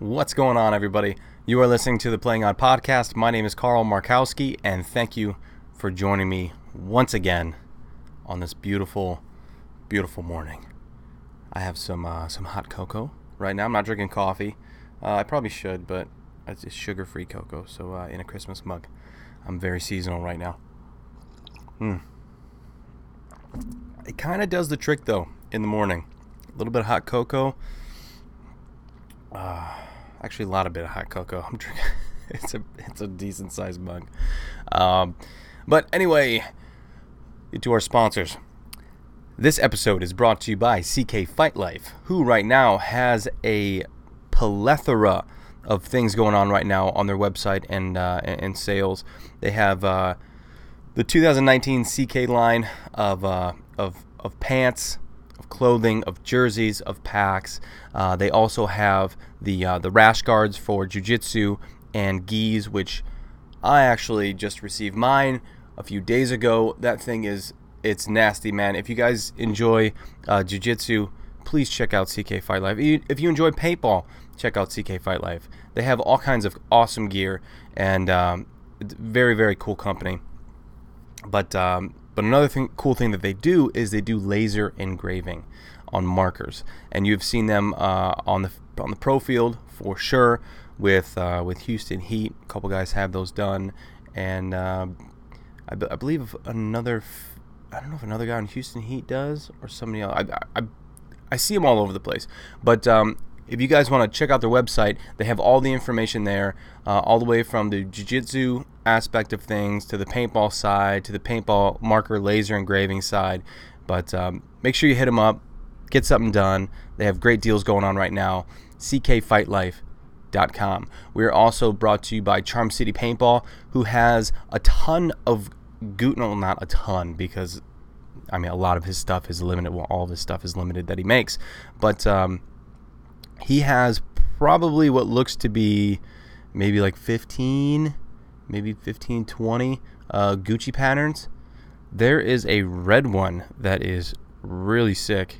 What's going on, everybody? You are listening to the Playing On podcast. My name is Carl Markowski, and thank you for joining me once again on this beautiful, beautiful morning. I have some uh, some hot cocoa right now. I'm not drinking coffee. Uh, I probably should, but it's sugar-free cocoa, so uh, in a Christmas mug. I'm very seasonal right now. Hmm. It kind of does the trick though in the morning. A little bit of hot cocoa. Uh, actually, a lot of bit of hot cocoa. I'm drinking. it's a it's a decent sized mug. Um, but anyway, to our sponsors. This episode is brought to you by CK Fight Life, who right now has a plethora of things going on right now on their website and uh, and sales. They have uh, the 2019 CK line of uh, of of pants, of clothing, of jerseys, of packs. Uh, they also have the uh, the rash guards for jujitsu and gis, which I actually just received mine a few days ago. That thing is it's nasty, man. If you guys enjoy uh, jujitsu, please check out CK Fight Life. If you enjoy paintball, check out CK Fight Life. They have all kinds of awesome gear and um, very very cool company. But um, but another thing, cool thing that they do is they do laser engraving on markers, and you've seen them uh, on the on the pro field for sure with uh, with Houston Heat. A couple guys have those done, and uh, I, b- I believe another. F- I don't know if another guy in Houston Heat does or somebody else. I, I, I see them all over the place, but um, if you guys want to check out their website, they have all the information there, uh, all the way from the jiu-jitsu aspect of things to the paintball side to the paintball marker laser engraving side. But um, make sure you hit them up, get something done. They have great deals going on right now. CKFightLife.com. We are also brought to you by Charm City Paintball, who has a ton of goot. No, not a ton because I mean a lot of his stuff is limited. Well, all of his stuff is limited that he makes, but um, he has probably what looks to be maybe like 15, maybe 15, 20 uh, Gucci patterns. There is a red one that is really sick,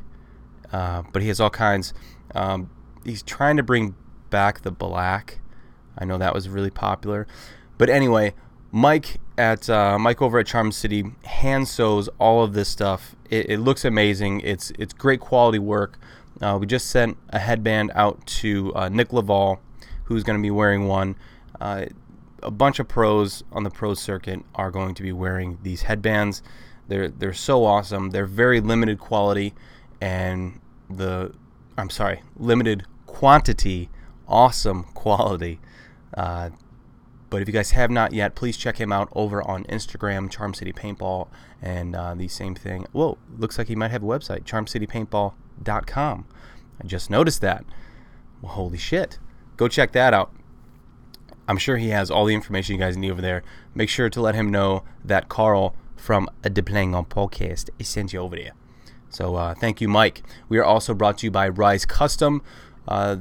uh, but he has all kinds. Um, he's trying to bring back the black. I know that was really popular, but anyway, Mike at uh, Mike over at Charm City hand sews all of this stuff. It, it looks amazing. It's it's great quality work. Uh, we just sent a headband out to uh, Nick Laval, who's going to be wearing one. Uh, a bunch of pros on the pro circuit are going to be wearing these headbands. They're they're so awesome. They're very limited quality, and the I'm sorry, limited quantity, awesome quality. Uh, but if you guys have not yet, please check him out over on Instagram, Charm City Paintball, and uh, the same thing. Whoa, looks like he might have a website, charmcitypaintball.com. I just noticed that. Well, holy shit. Go check that out. I'm sure he has all the information you guys need over there. Make sure to let him know that Carl from the Playing On podcast is sent you over there. So uh, thank you, Mike. We are also brought to you by Rise Custom. Uh,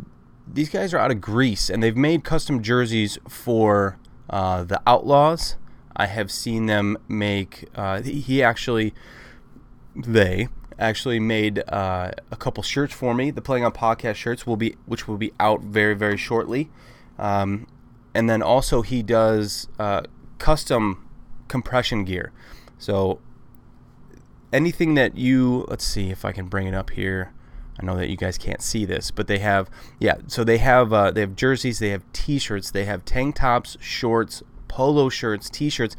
these guys are out of Greece, and they've made custom jerseys for uh, the Outlaws. I have seen them make. Uh, he actually, they actually made uh, a couple shirts for me. The Playing on Podcast shirts will be, which will be out very very shortly. Um, and then also he does uh, custom compression gear. So anything that you, let's see if I can bring it up here. I know that you guys can't see this, but they have yeah. So they have uh, they have jerseys, they have T-shirts, they have tank tops, shorts, polo shirts, T-shirts,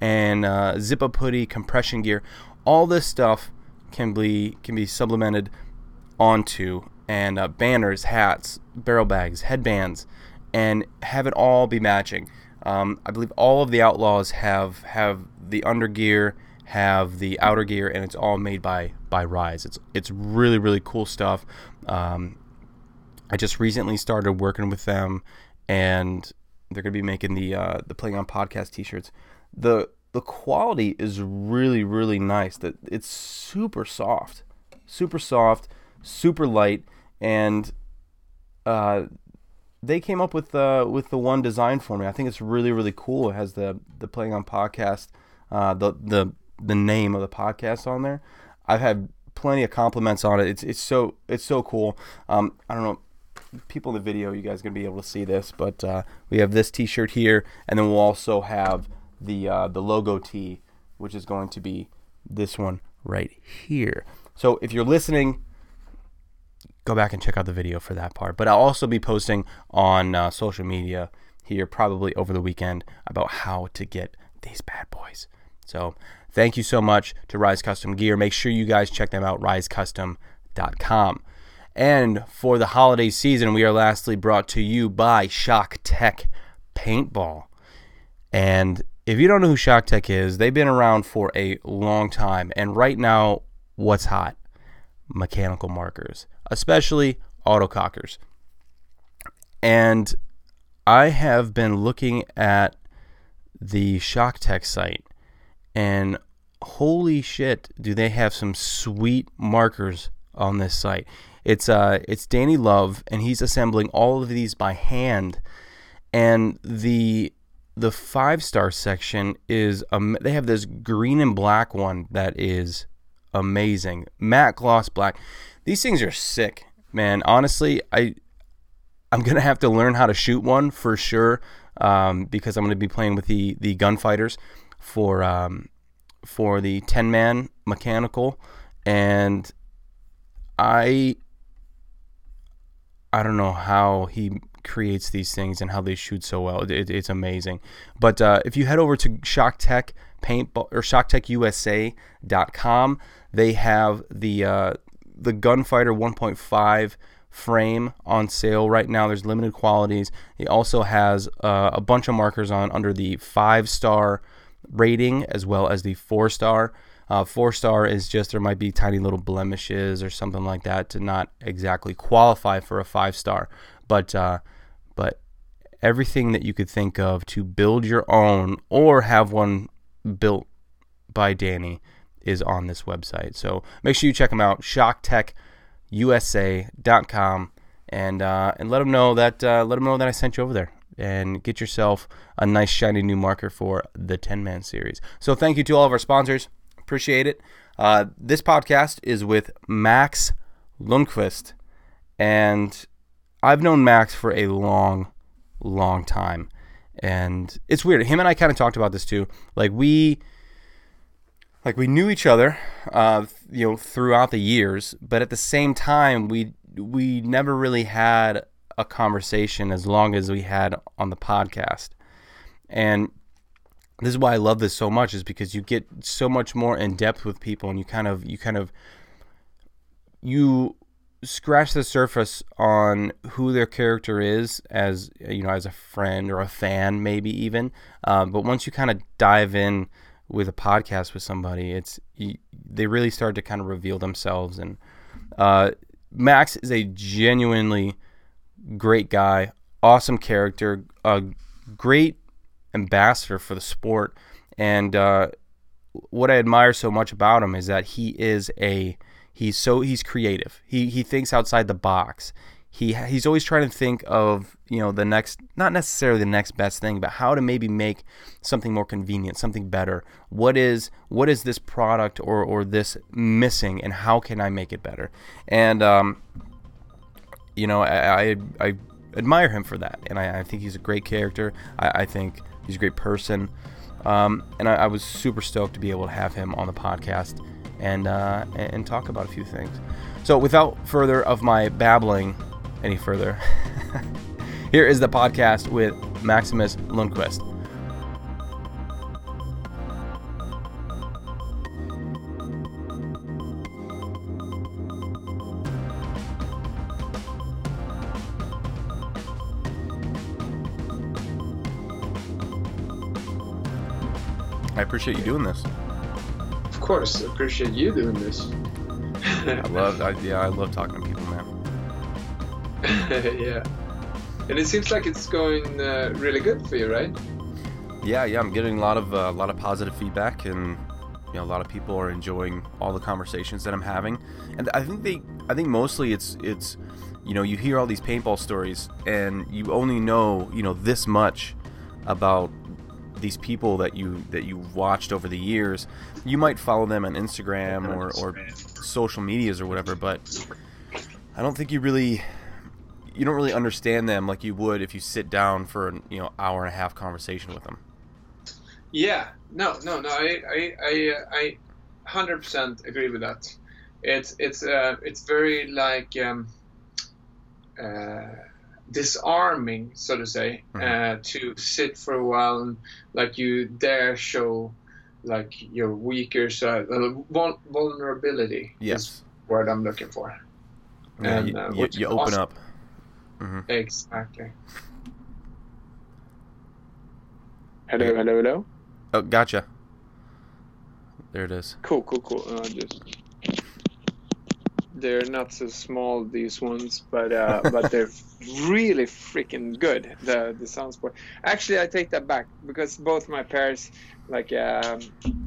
and uh, zip up hoodie, compression gear. All this stuff can be can be supplemented onto and uh, banners, hats, barrel bags, headbands, and have it all be matching. Um, I believe all of the outlaws have have the undergear have the outer gear, and it's all made by by Rise. It's it's really really cool stuff. Um, I just recently started working with them, and they're gonna be making the uh, the playing on podcast T-shirts. the The quality is really really nice. That it's super soft, super soft, super light, and uh, they came up with uh, with the one design for me. I think it's really really cool. It has the the playing on podcast, uh, the the the name of the podcast on there. I've had plenty of compliments on it. It's it's so it's so cool. Um, I don't know. people in the video, you guys are gonna be able to see this, but uh, we have this T-shirt here, and then we'll also have the uh, the logo T, which is going to be this one right here. So if you're listening, go back and check out the video for that part. But I'll also be posting on uh, social media here probably over the weekend about how to get these bad boys. So thank you so much to Rise Custom Gear. Make sure you guys check them out, risecustom.com. And for the holiday season, we are lastly brought to you by Shock Tech Paintball. And if you don't know who Shock Tech is, they've been around for a long time. And right now, what's hot? Mechanical markers, especially autocockers. And I have been looking at the Shock Tech site, and holy shit, do they have some sweet markers on this site? It's uh, it's Danny Love, and he's assembling all of these by hand, and the the five star section is um, they have this green and black one that is amazing, matte gloss black. These things are sick, man. Honestly, I I'm gonna have to learn how to shoot one for sure um, because I'm gonna be playing with the the gunfighters for um, for the 10 man mechanical, and I I don't know how he creates these things and how they shoot so well. It, it's amazing. But uh, if you head over to ShockTech Paintball or ShockTechUSA.com, they have the uh, the Gunfighter 1.5 frame on sale right now. There's limited qualities. It also has uh, a bunch of markers on under the five star rating as well as the four star. Uh, four star is just there might be tiny little blemishes or something like that to not exactly qualify for a five star. But uh, but everything that you could think of to build your own or have one built by Danny is on this website. So make sure you check them out. ShockTech usa.com and uh, and let them know that uh, let them know that I sent you over there and get yourself a nice shiny new marker for the 10 man series. So thank you to all of our sponsors. Appreciate it. Uh, this podcast is with Max Lundqvist and I've known Max for a long long time. And it's weird. Him and I kind of talked about this too. Like we like we knew each other, uh, you know, throughout the years, but at the same time, we we never really had a conversation as long as we had on the podcast, and this is why I love this so much is because you get so much more in depth with people, and you kind of you kind of you scratch the surface on who their character is as you know as a friend or a fan maybe even uh, but once you kind of dive in with a podcast with somebody, it's you, they really start to kind of reveal themselves. And uh, Max is a genuinely great guy, awesome character, a great ambassador for the sport. And uh, what I admire so much about him is that he is a he's so he's creative. He he thinks outside the box he he's always trying to think of you know the next not necessarily the next best thing but how to maybe make something more convenient something better what is what is this product or or this missing and how can i make it better and um, you know I, I, I admire him for that and I, I think he's a great character. I, I think he's a great person. Um, and I, I, was super stoked to be able to have him on the podcast and uh, and talk about a few things. So without further of my babbling any further, here is the podcast with Maximus Lundqvist. I appreciate you doing this. Of course, I appreciate you doing this. I love, I, yeah, I love talking to people, man. yeah. And it seems like it's going uh, really good for you, right? Yeah, yeah. I'm getting a lot of uh, a lot of positive feedback, and you know, a lot of people are enjoying all the conversations that I'm having. And I think they, I think mostly it's it's, you know, you hear all these paintball stories, and you only know you know this much about these people that you that you've watched over the years. You might follow them on Instagram or or social medias or whatever, but I don't think you really you don't really understand them like you would if you sit down for an you know hour and a half conversation with them. Yeah, no, no, no. I, I, I, I, hundred percent agree with that. It's, it's, uh, it's very like um, uh, disarming, so to say, Mhm. uh, to sit for a while and like you dare show like your weaker side, uh, vulnerability. Is Yes. word I'm looking for. Yeah, And, you, uh, you, which you is open awesome. up. hmm Exactly. Hello, hello, hello. Oh, gotcha. There it is. Cool, cool, cool. Uh, just they're not so small these ones, but uh, but they're really freaking good. The the SoundSport. Actually, I take that back because both my pairs, like um,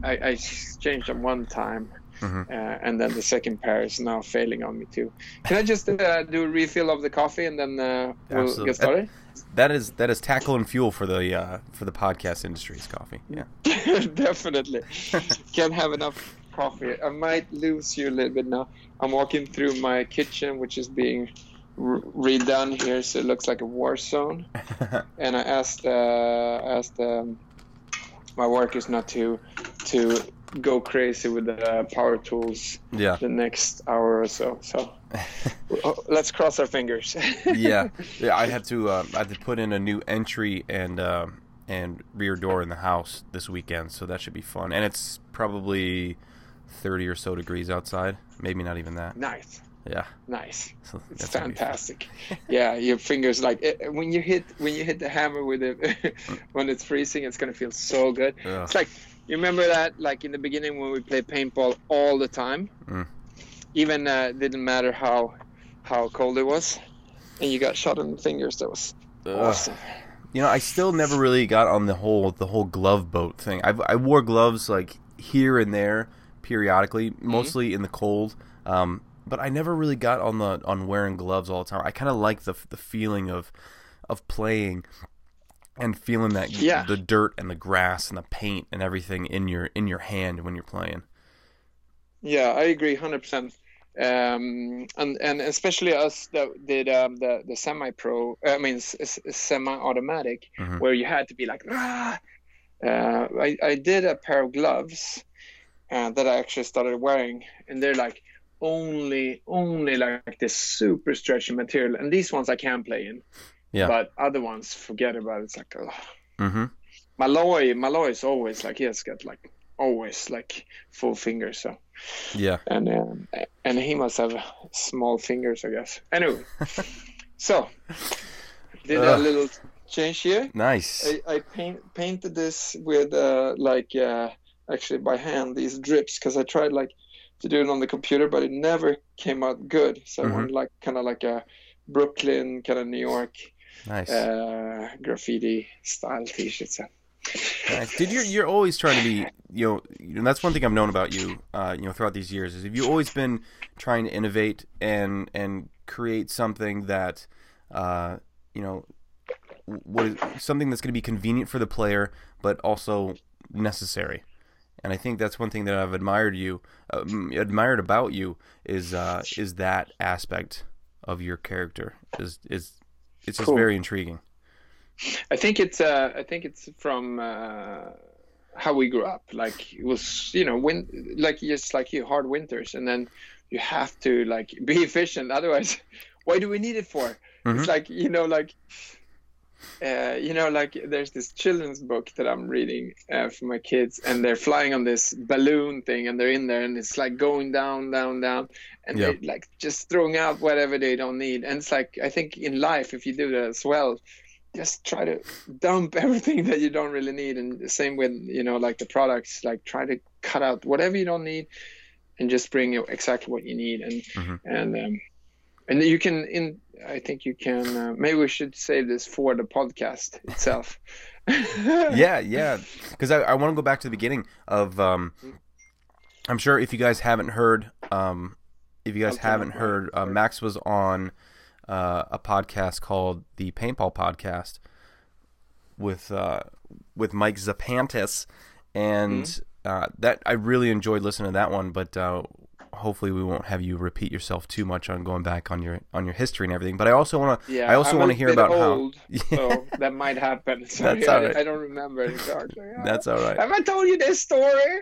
I, I changed them one time, Mhm. uh, and then the second pair is now failing on me too. Can I just uh, do a refill of the coffee and then uh, we'll Absolutely. get started? That is that is tackle and fuel for the uh, for the podcast industry's coffee. Yeah. Definitely. Can't have enough coffee. I might lose you a little bit now. I'm walking through my kitchen, which is being r- redone here, so it looks like a war zone. And I asked uh, asked um, my workers not to to go crazy with the power tools yeah. the next hour or so. So oh, let's cross our fingers. yeah, yeah. I had to uh, I had to put in a new entry and uh, and rear door in the house this weekend, so that should be fun. And it's probably thirty or so degrees outside, maybe not even that. nice. Yeah, Nice. so It's that's gonna be fun. fantastic. yeah, your fingers like eh, when you hit when you hit the hammer with it when it's freezing, it's gonna feel so good. Ugh. It's like you remember that like in the beginning when we played paintball all the time, Mm. even uh, didn't matter how how cold it was, and you got shot in the fingers. That was Ugh. awesome. You know, I still never really got on the whole the whole glove boat thing. I I wore gloves like here and there periodically, Mm-hmm. mostly in the cold. Um, but I never really got on the on wearing gloves all the time. I kind of like the the feeling of of playing and feeling that Yeah. the dirt and the grass and the paint and everything in your in your hand when you're playing. Yeah, I agree, hundred percent. Um, and and especially us that did um, the the semi pro, I mean semi automatic, Mhm. where you had to be like, ah. Uh, I I did a pair of gloves uh, that I actually started wearing, and they're like only only like this super stretchy material, and these ones I can play in. Yeah. But other ones, forget about it. It's like, ugh. Mm-hmm. Malloy, Malloy is always like he has got like always like full fingers, so Yeah. and um, and he must have small fingers, I guess. Anyway, so did a little change here. Nice. I, I paint, painted this with uh, like uh, actually by hand these drips because I tried like to do it on the computer, but it never came out good. So Mhm. I wanted like kind of like a Brooklyn kind of New York Nice. uh, graffiti style T-shirt. So. Nice. Dude, you're you're always trying to be, you know, and that's one thing I've known about you, uh, you know, throughout these years is you've always been trying to innovate and and create something that, uh, you know, what is, something that's going to be convenient for the player, but also necessary. And I think that's one thing that I've admired you, um, admired about you is uh, is that aspect of your character is is it's just Cool. very intriguing. I think it's uh, I think it's from uh, how we grew up. Like it was, you know, win like just like you hard winters, and then you have to like be efficient. Otherwise, why do we need it for? Mhm. It's like you know, like uh, you know, like there's this children's book that I'm reading uh, for my kids, and they're flying on this balloon thing, and they're in there, and it's like going down, down, down, and Yeah. they're like just throwing out whatever they don't need. And it's like I think in life, if you do that as well, just try to dump everything that you don't really need, and the same with you know like the products, like try to cut out whatever you don't need, and just bring you exactly what you need, and Mhm. and um, and you can in I think you can uh, maybe we should save this for the podcast itself. yeah, yeah. Because I, I want to go back to the beginning of. Um, I'm sure if you guys haven't heard, um, if you guys haven't heard, uh. Max was on uh, a podcast called the Paintball Podcast with uh, with Mike Zapantis, and Mm-hmm. uh, that I really enjoyed listening to that one. But uh, hopefully we won't have you repeat yourself too much on going back on your on your history and everything. But I also want to Yeah, I also want to hear about old, how so that might happen. Sorry, That's all I- right. I, don't remember exactly. That's all right. Have I told you this story?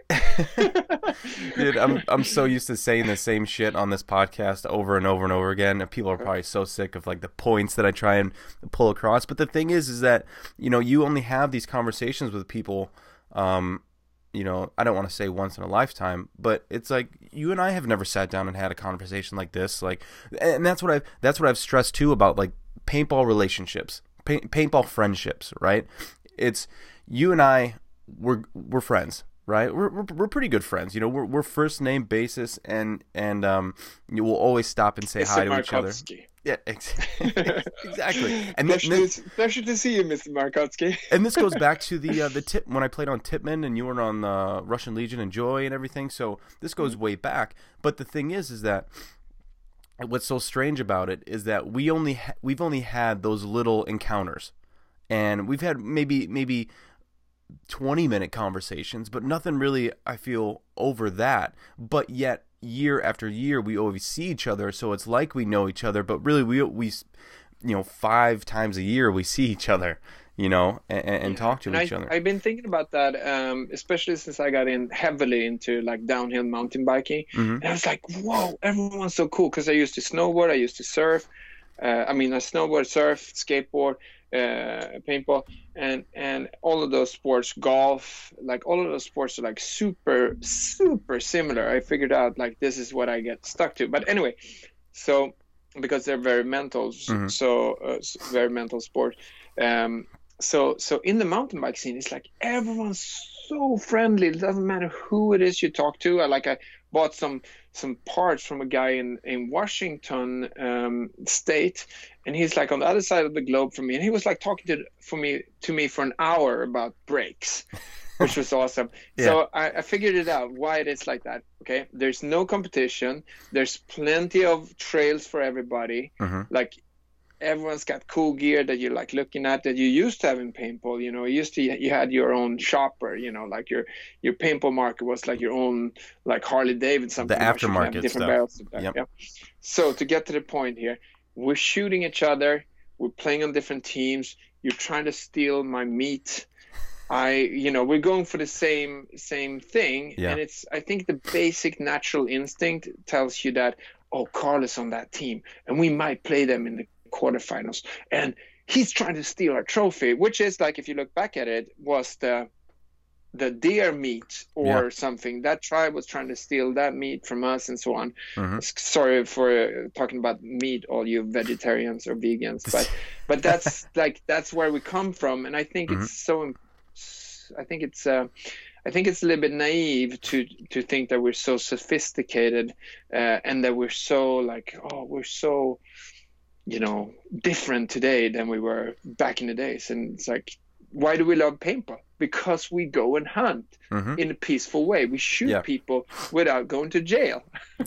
Dude, I'm I'm so used to saying the same shit on this podcast over and over and over again, and people are probably so sick of like the points that I try and pull across. But the thing is, is that you know you only have these conversations with people. Um, you know, I don't want to say once in a lifetime, but it's like you and I have never sat down and had a conversation like this. Like, and that's what I've that's what I've stressed too about like paintball relationships, paint, paintball friendships. Right? It's you and I. We're we're friends right? We're, we're, we're pretty good friends. You know, we're, we're first name basis, and and um, you will always stop and say hi Mr. to each other. Yeah, ex- exactly. And pleasure, this, to, pleasure to see you, Mr. Markovsky. and this goes back to the uh, the tip when I played on Tippmann, and you were on uh, Russian Legion and Joy and everything. So this goes way back. But the thing is, is that what's so strange about it is that we only ha- we've only had those little encounters, and we've had maybe maybe 20 minute conversations, but nothing really, I feel, over that. But yet, year after year, we always see each other, so it's like we know each other, but really, we, we you know, five times a year we see each other, you know, and, and talk to And each I, other. I've been thinking about that, um, especially since I got in heavily into like downhill mountain biking. Mhm. And I was like, whoa, everyone's so cool. Because I used to snowboard, I used to surf. Uh, I mean, I snowboard, surf, skateboard, uh, paintball, and and all of those sports, golf, like all of those sports are like super, super similar. I figured out like this is what I get stuck to. But anyway, so because they're very mental, Mhm. so uh, very mental sport. Um, so so in the mountain bike scene, it's like everyone's so friendly. It doesn't matter who it is you talk to. I like I bought some some parts from a guy in in Washington um, State, and he's like on the other side of the globe from me, and he was like talking to for me to me for an hour about brakes. Which was awesome. So I, I figured it out why it is like that. Okay, there's no competition. There's plenty of trails for everybody. Mhm. Like everyone's got cool gear that you're like looking at that you used to have in paintball. You know, you used to you had your own shopper. You know, like your your paintball market was like your own like Harley Davidson. The pretty much. You can have aftermarket different stuff. barrels Yep. yeah. So to get to the point here, we're shooting each other. We're playing on different teams. You're trying to steal my meat. I, you know, we're going for the same same thing, Yeah. and it's. I think the basic natural instinct tells you that, oh, Carl is on that team, and we might play them in the quarterfinals, and he's trying to steal our trophy, which is like, if you look back at it, was the the deer meat or Yeah. something. That tribe was trying to steal that meat from us, and so on. Mhm. Sorry for uh, talking about meat, all you vegetarians or vegans, but but that's like that's where we come from, and I think Mhm. it's so. I think it's. Uh, I think it's a little bit naive to to think that we're so sophisticated uh, and that we're so like oh we're so you know different today than we were back in the days and it's like why do we love paintball because we go and hunt Mhm. in a peaceful way we shoot Yeah. people without going to jail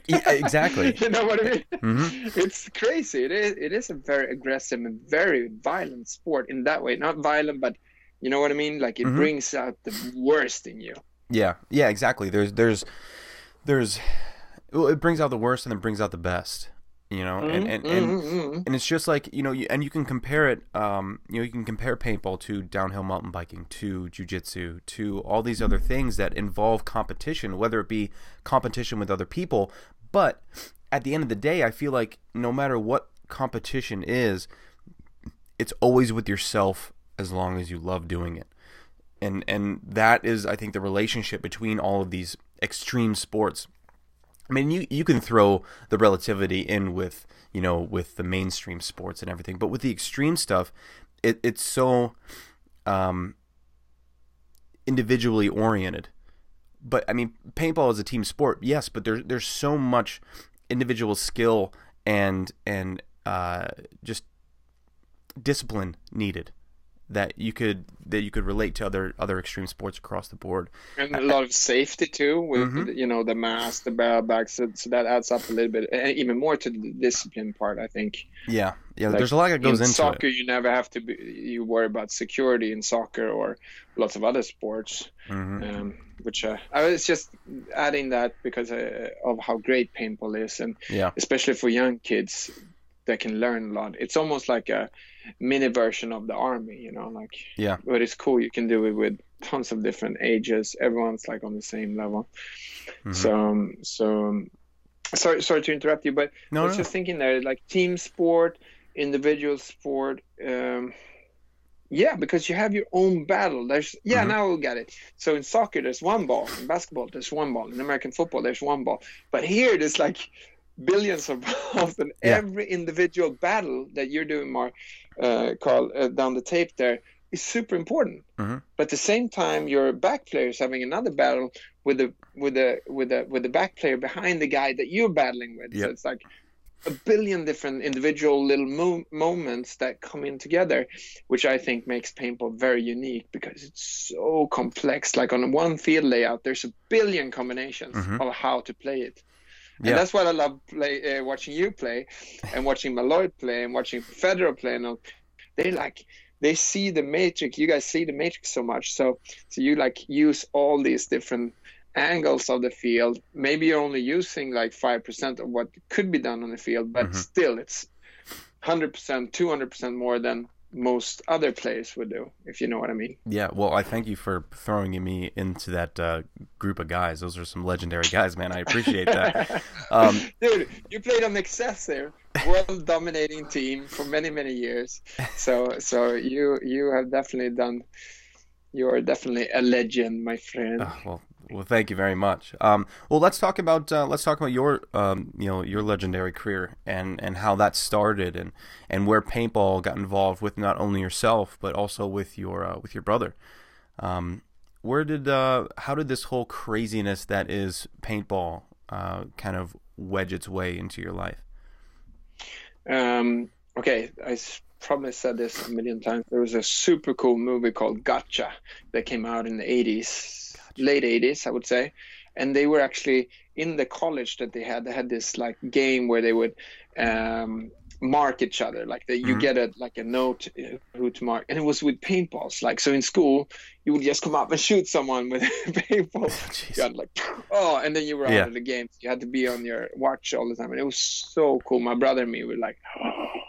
Yeah, exactly. you know what I mean? Mhm. It's crazy. It is. It is a very aggressive and very violent sport in that way. Not violent, but you know what I mean. Like it Mhm. brings out the worst in you. Yeah, yeah, exactly. There's, there's, there's, well, it brings out the worst and then brings out the best, you know, and and, and Mhm, mhm. and it's just like you know, you, and you can compare it. Um, you know, you can compare paintball to downhill mountain biking, to jujitsu, to all these other things that involve competition, whether it be competition with other people. But at the end of the day, I feel like no matter what competition is, it's always with yourself as long as you love doing it. And and that is, I think, the relationship between all of these extreme sports. I mean, you you can throw the relativity in with you know with the mainstream sports and everything, but with the extreme stuff, it, it's so um, individually oriented. But I mean, paintball is a team sport, yes, but there's there's so much individual skill and and uh, just discipline needed that you could that you could relate to other other extreme sports across the board. and a lot of safety too with Mhm. you know the mask, the barrel bags. So, so that adds up a little bit, and even more to the discipline part. I think. Yeah, Yeah, Like, there's a lot that goes in into soccer, it. you never have to be. You worry about security in soccer or lots of other sports. hmm Um, which uh, I was just adding that because uh, of how great paintball is, and Yeah. especially for young kids, they can learn a lot. It's almost like a mini version of the army, you know. Like, Yeah. but it's cool. You can do it with tons of different ages. Everyone's like on the same level. Mhm. So, um, so um, sorry, sorry to interrupt you, but no, I was no. just thinking there, like team sport, individual sport. Um, yeah, because you have your own battle. There's yeah, Mhm. now we get it. So in soccer, there's one ball. In basketball, there's one ball. In American football, there's one ball. But here, there's like billions of balls, and Yeah. every individual battle that you're doing, Mark, uh, Carl, uh, down the tape there is super important. Mhm. But at the same time, your back player is having another battle with the with the with the with the back player behind the guy that you're battling with. So it's like a billion different individual little mo- moments that come in together, which I think makes paintball very unique because it's so complex. Like on one field layout, there's a billion combinations Mhm. of how to play it. And Yeah. that's what I love play, uh, watching you play, and watching Malloy play, and watching Federer play. And they like they see the matrix. You guys see the matrix so much, so so you like use all these different angles of the field. Maybe you're only using like five percent of what could be done on the field, but Mhm. still, it's hundred percent, two hundred percent more than most other players would do, if you know what I mean. Yeah, well, I thank you for throwing me into that uh, group of guys. Those are some legendary guys, man. I appreciate that. Um, Dude, you played on Excessive, world dominating team for many many years. So so you you have definitely done. You are definitely a legend, my friend. uh, well, well, thank you very much. Um, well, let's talk about uh, let's talk about your um, you know your legendary career and, and how that started and, and where paintball got involved with not only yourself but also with your uh, with your brother. Um, where did uh, how did this whole craziness that is paintball uh, kind of wedge its way into your life? Um, okay, I probably said this a million times. There was a super cool movie called Gotcha that came out in the 80s, late 80s, I would say. And they were actually in the college that they had. They had this like game where they would um, mark each other, like that you Mhm. get a like a note uh, who to mark, and it was with paintballs. Like so in school, you would just come up and shoot someone with a paintball. Jeez. You had like, oh, and then you were out Yeah. of the game. You had to be on your watch all the time, and it was so cool. My brother and me were like,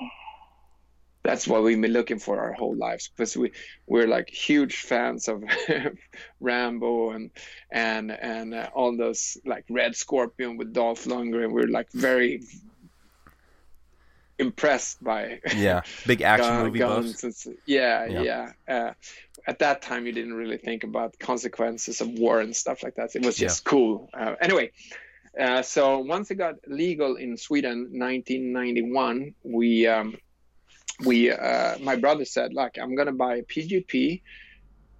that's what we've been looking for our whole lives because we we're like huge fans of Rambo and and and uh, all those like Red Scorpion with Dolph Lundgren. We're like very impressed by Yeah, big action gun- movie guns and yeah, Yeah. yeah. Uh, at that time, you didn't really think about consequences of war and stuff like that. It was Yeah. just cool. Uh, anyway, uh, so once it got legal in Sweden, 1991, we um, we uh, my brother said, "Like, I'm gonna buy a PGP."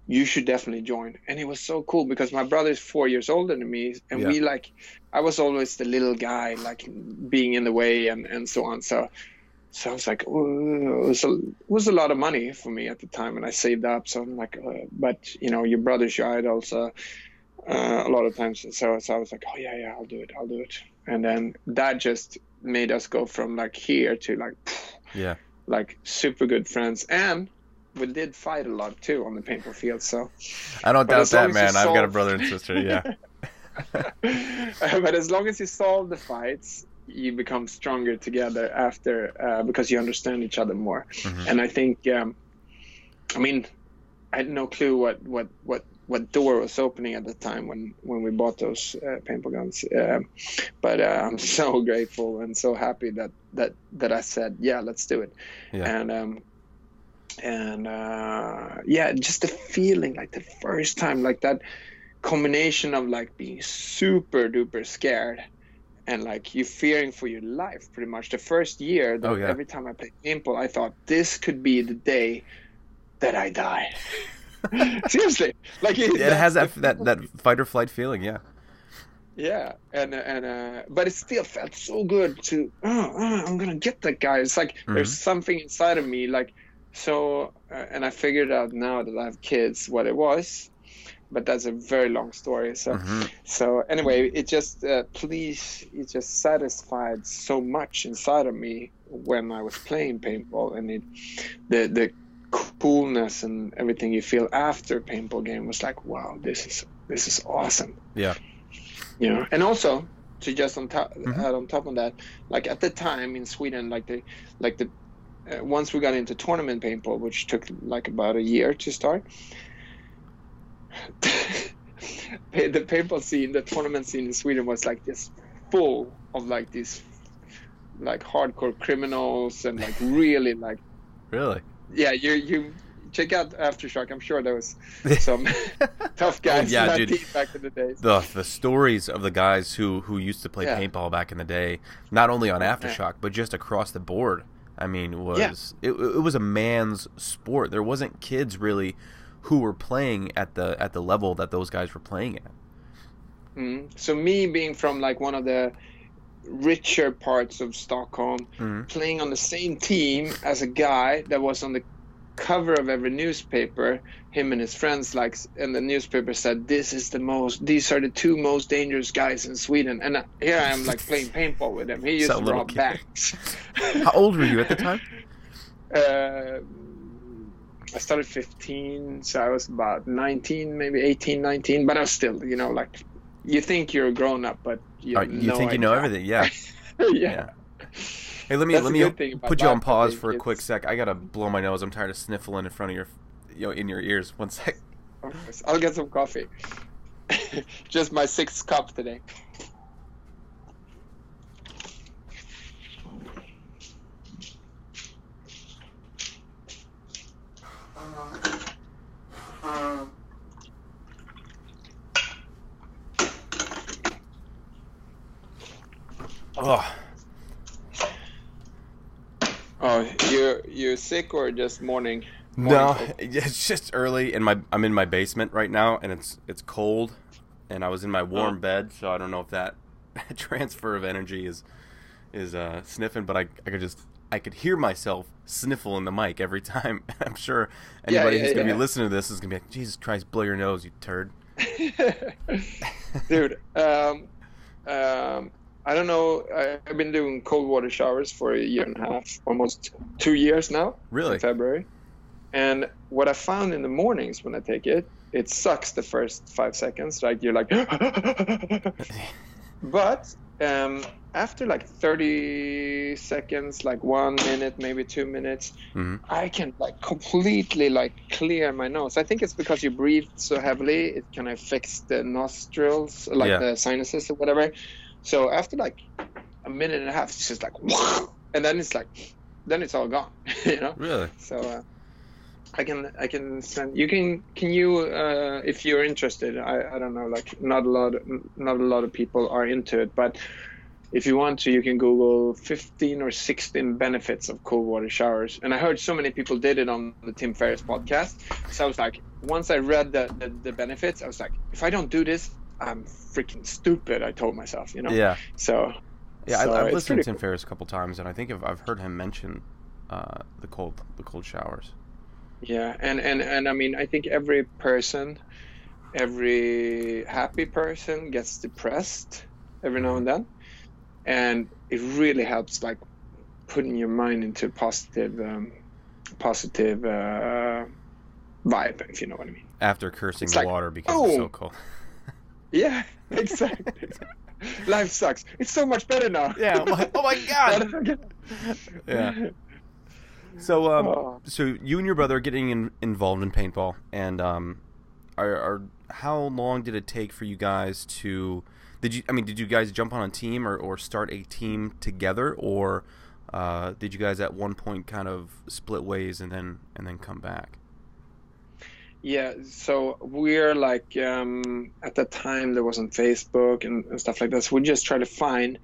You should definitely join, and it was so cool because my brother is four years older than me, and Yeah. we like, I was always the little guy, like being in the way and and so on. So so I was like, "Ooh," it was, a, it was a lot of money for me at the time, and I saved up. So I'm like, uh, but you know, your brother's your idol, so uh, a lot of times. So, so I was like, oh yeah, yeah, I'll do it, I'll do it. And then that just made us go from like here to like, Yeah, like super good friends, and we did fight a lot too on the paintball field. So, I don't But doubt that, man. I've got a brother and sister. Yeah, but as long as you solve the fights, you become stronger together after uh, because you understand each other more. Mhm. And I think, um, I mean, I had no clue what what what what door was opening at the time when when we bought those uh, paintball guns. Um but uh, I'm so grateful and so happy that that that I said, yeah, let's do it. Yeah. And um, and uh, yeah, just the feeling like the first time, like that combination of like being super duper scared and like you fearing for your life pretty much the first year that Oh, yeah. every time i played paintball i thought this could be the day that i die seriously like it, Yeah, it has that that that fight or flight feeling. Yeah, yeah and and uh but it still felt so good to oh, oh, i'm gonna get that guy it's like there's Mm-hmm. something inside of me like so uh, and i figured out now that i have kids what it was but that's a very long story so Mhm. so anyway it just uh, please it just satisfied so much inside of me when I was playing paintball, and it, the the coolness and everything you feel after paintball game was like, wow, this is this is awesome. Yeah. You know, and also to just on top Mhm. add on top of that, like at the time in Sweden, like the like the uh, once we got into tournament paintball, which took like about a year to start. the paintball scene, the tournament scene in Sweden was like just full of like these like hardcore criminals and like really like Really? Yeah you you check out aftershock i'm sure there was some tough guys yeah, in that dude. team back in the days the the stories of the guys who who used to play Yeah. paintball back in the day, not only on AfterShock but just across the board. I mean, was it, it was a man's sport. There wasn't kids really who were playing at the at the level that those guys were playing at. Mm. so me being from like one of the richer parts of stockholm Mhm. playing on the same team as a guy that was on the cover of every newspaper him and his friends like and the newspaper said this is the most these are the two most dangerous guys in sweden and uh, here i am like playing paintball with him he used Some to rob kid. banks How old were you at the time? uh, i started 15 so i was about 19 maybe 18 19 but i was still you know like you think you're a grown up but you, Uh, you think you know idea. everything? Yeah. yeah. Yeah. Hey, let me That's let me good thing about put you on pause for a quick sec. I gotta blow my nose. I'm tired of sniffling in front of your, you know, in your ears. One sec. Of course. I'll get some coffee. Just my sixth cup today. Oh, Oh, you you sick or just morning? no, morning cold? it's just early, and my I'm in my basement right now, and it's it's cold, and I was in my warm Oh. bed, so I don't know if that transfer of energy is is uh, sniffing, but I I could just I could hear myself sniffle in the mic every time. I'm sure Yeah, anybody yeah, who's gonna yeah. be listening to this is gonna be like, Jesus Christ, blow your nose, you turd. Dude, um, um, I don't know. I've been doing cold water showers for a year and a half, almost two years now. Really? February. And what I found in the mornings when I take it, it sucks the first five seconds. Like you're like, but um, after like 30 seconds, like one minute, maybe two minutes, Mhm. I can like completely like clear my nose. I think it's because you breathe so heavily, it kind of affects the nostrils, like Yeah. the sinuses or whatever. So after like a minute and a half, it's just like, and then it's like, then it's all gone, you know. Really? So uh, I can I can send you can can you uh, if you're interested I, I don't know like not a lot not a lot of people are into it but if you want to you can Google 15 or 16 benefits of cold water showers and I heard so many people did it on the Tim Ferriss podcast so I was like once I read the, the, the benefits I was like if I don't do this I'm freaking stupid I told myself you know Yeah. so Yeah, so I, I've listened to Tim Ferriss a couple times, and I think I've, I've heard him mention uh, the cold the cold showers. Yeah, and and and I mean, I think every person, every happy person gets depressed every now and then, and it really helps like putting your mind into positive, um, positive uh, vibe, if you know what I mean. After cursing It's the like, water because it's so oh. cold. Yeah, exactly. Life sucks. It's so much better now. Yeah, I'm like, oh my god. Yeah. So, um, Oh. so you and your brother are getting in, involved in paintball, and um, are, are how long did it take for you guys to? Did you? I mean, did you guys jump on a team or, or start a team together, or uh, did you guys at one point kind of split ways and then and then come back? Yeah, so we're like um, at that time there wasn't Facebook and, and stuff like that. So we just try to find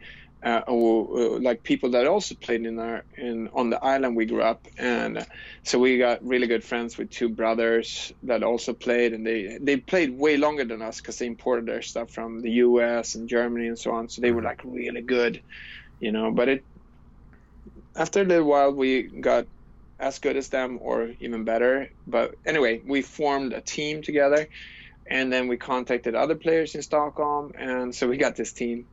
uh, uh, like people that also played in our in on the island we grew up, and uh, so we got really good friends with two brothers that also played, and they they played way longer than us because they imported their stuff from the U.S. and Germany and so on. So they were like really good, you know. But it after a little while we got as good as them or even better. But anyway, we formed a team together and then we contacted other players in Stockholm and so we got this team.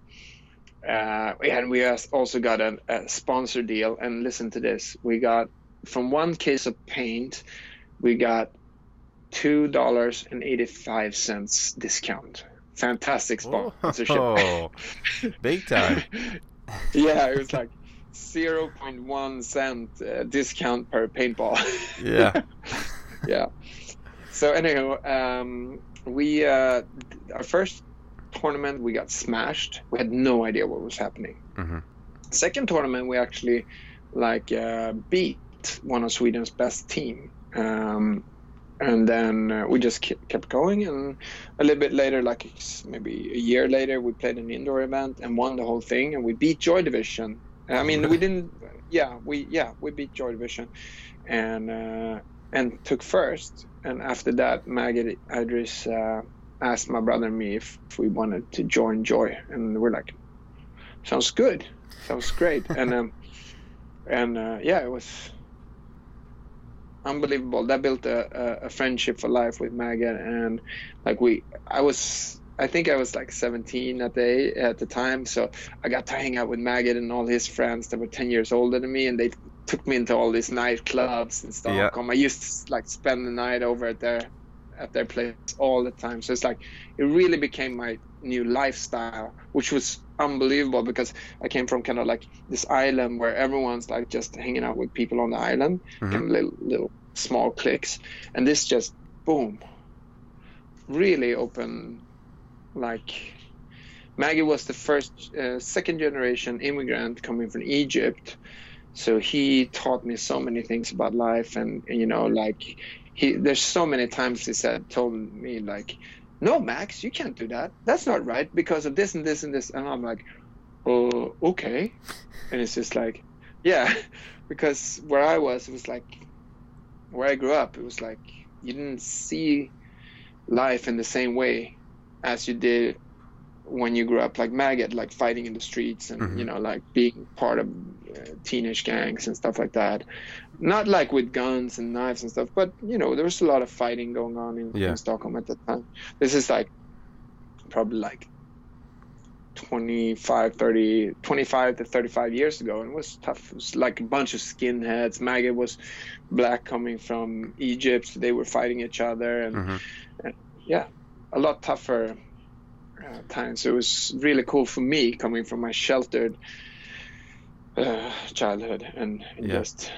uh, and we also got a, a sponsor deal. And listen to this: we got from one case of paint, we got two dollars and eighty-five cents discount. Fantastic sponsorship. Oh, big time. yeah, it was like 0.1 cent uh, discount per paintball. Yeah. yeah. So anyhow, um, we uh, our first tournament we got smashed. We had no idea what was happening. Mm-hmm. Second tournament we actually like uh, beat one of Sweden's best team. Um, and then uh, we just kept going and a little bit later like maybe a year later we played an indoor event and won the whole thing and we beat joy division i mean we didn't yeah we yeah we beat joy division and uh, and took first. And after that Maggie idris uh, asked my brother and me if, if we wanted to join joy. And we're like sounds good. Sounds great. And um and uh, yeah it was unbelievable. That built a, a, a friendship for life with Maggie, and like we, I was, I think I was like 17 at the at the time, so I got to hang out with Maggot and all his friends that were 10 years older than me, and they took me into all these nightclubs in Stockholm. I used to like spend the night over at their at their place all the time. So it's like it really became my new lifestyle, which was unbelievable because I came from kind of like this island where everyone's like just hanging out with people on the island, Mhm. kind of little, little small cliques, and this just boom, really open. Like Maggie was the first, uh, second generation immigrant coming from Egypt, so he taught me so many things about life, and, you know, like he, there's so many times he said, told me like, no, Max, you can't do that. That's not right because of this and this and this. And I'm like, oh, okay. And it's just like, yeah, because where I was, it was like, where I grew up, it was like you didn't see life in the same way as you did when you grew up, like maggot, like fighting in the streets and Mhm. you know, like being part of uh, teenage gangs and stuff like that. Not like with guns and knives and stuff, but you know, there was a lot of fighting going on in, Yeah. in Stockholm at that time. This is like probably like 25 30 25 to 35 years ago and it was tough it was like a bunch of skinheads maggot was black coming from egypt they were fighting each other and Mhm. yeah a lot tougher uh, times it was really cool for me coming from my sheltered uh, childhood and, and Yeah. just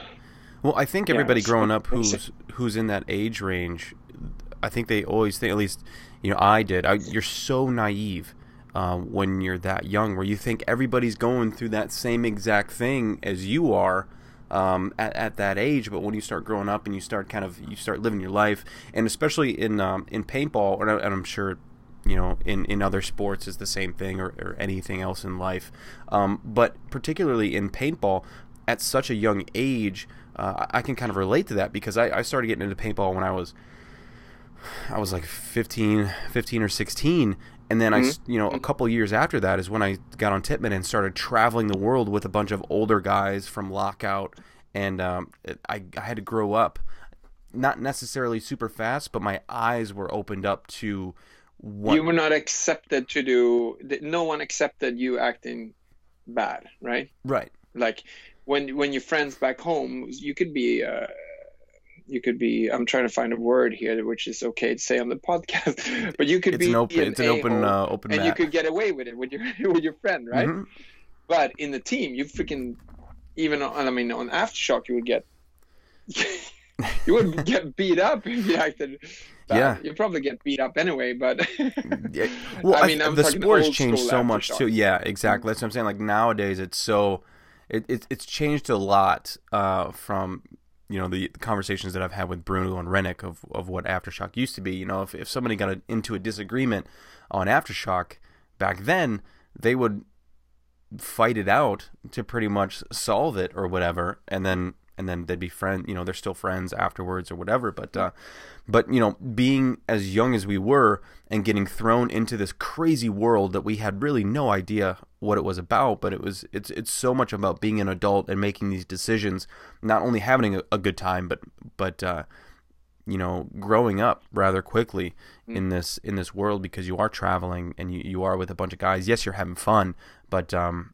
Well, I think everybody it's growing up who's who's in that age range, I think they always think, at least, you know, I did. I, you're so naive uh, when you're that young, where you think everybody's going through that same exact thing as you are. Um, at, at that age, but when you start growing up and you start kind of you start living your life, and especially in um, in paintball, and, I'm sure you know in, in other sports is the same thing or, or anything else in life, um, but particularly in paintball, at such a young age, uh, I I can kind of relate to that because I, I started getting into paintball when I was I was like 15, 15 or 16 and then I, s- you know, a couple years after that is when I got on Tippmann and started traveling the world with a bunch of older guys from Lockout, and um, I, I had to grow up, not necessarily super fast, but my eyes were opened up to what. you were not accepted to do no one accepted you acting bad right right. like when when your friends back home you could be uh you could be i'm trying to find a word here which is okay to say on the podcast but you could It's be an open. It's an open. Uh, open. and you could get away with it with your with your friend right Mhm. but in the team you freaking even on i mean on aftershock you would get you would get beat up if you acted bad. Yeah. you'd probably get beat up anyway but Yeah. Well, I I mean, I'm the sport has changed so much too. Yeah, exactly. That's what I'm saying. Like nowadays, it's so it, it it's changed a lot uh, from you know the, the conversations that I've had with Bruno and Rennick of of what aftershock used to be. You know, if if somebody got a, into a disagreement on aftershock back then, they would fight it out to pretty much solve it or whatever, and then and then they'd be friends. You know, they're still friends afterwards or whatever. But uh, but you know, being as young as we were and getting thrown into this crazy world that we had really no idea what it was about, but it was it's it's so much about being an adult and making these decisions, not only having a, a good time, but but uh, you know, growing up rather quickly in this in this world because you are traveling and you, you are with a bunch of guys. Yes, you're having fun, but um,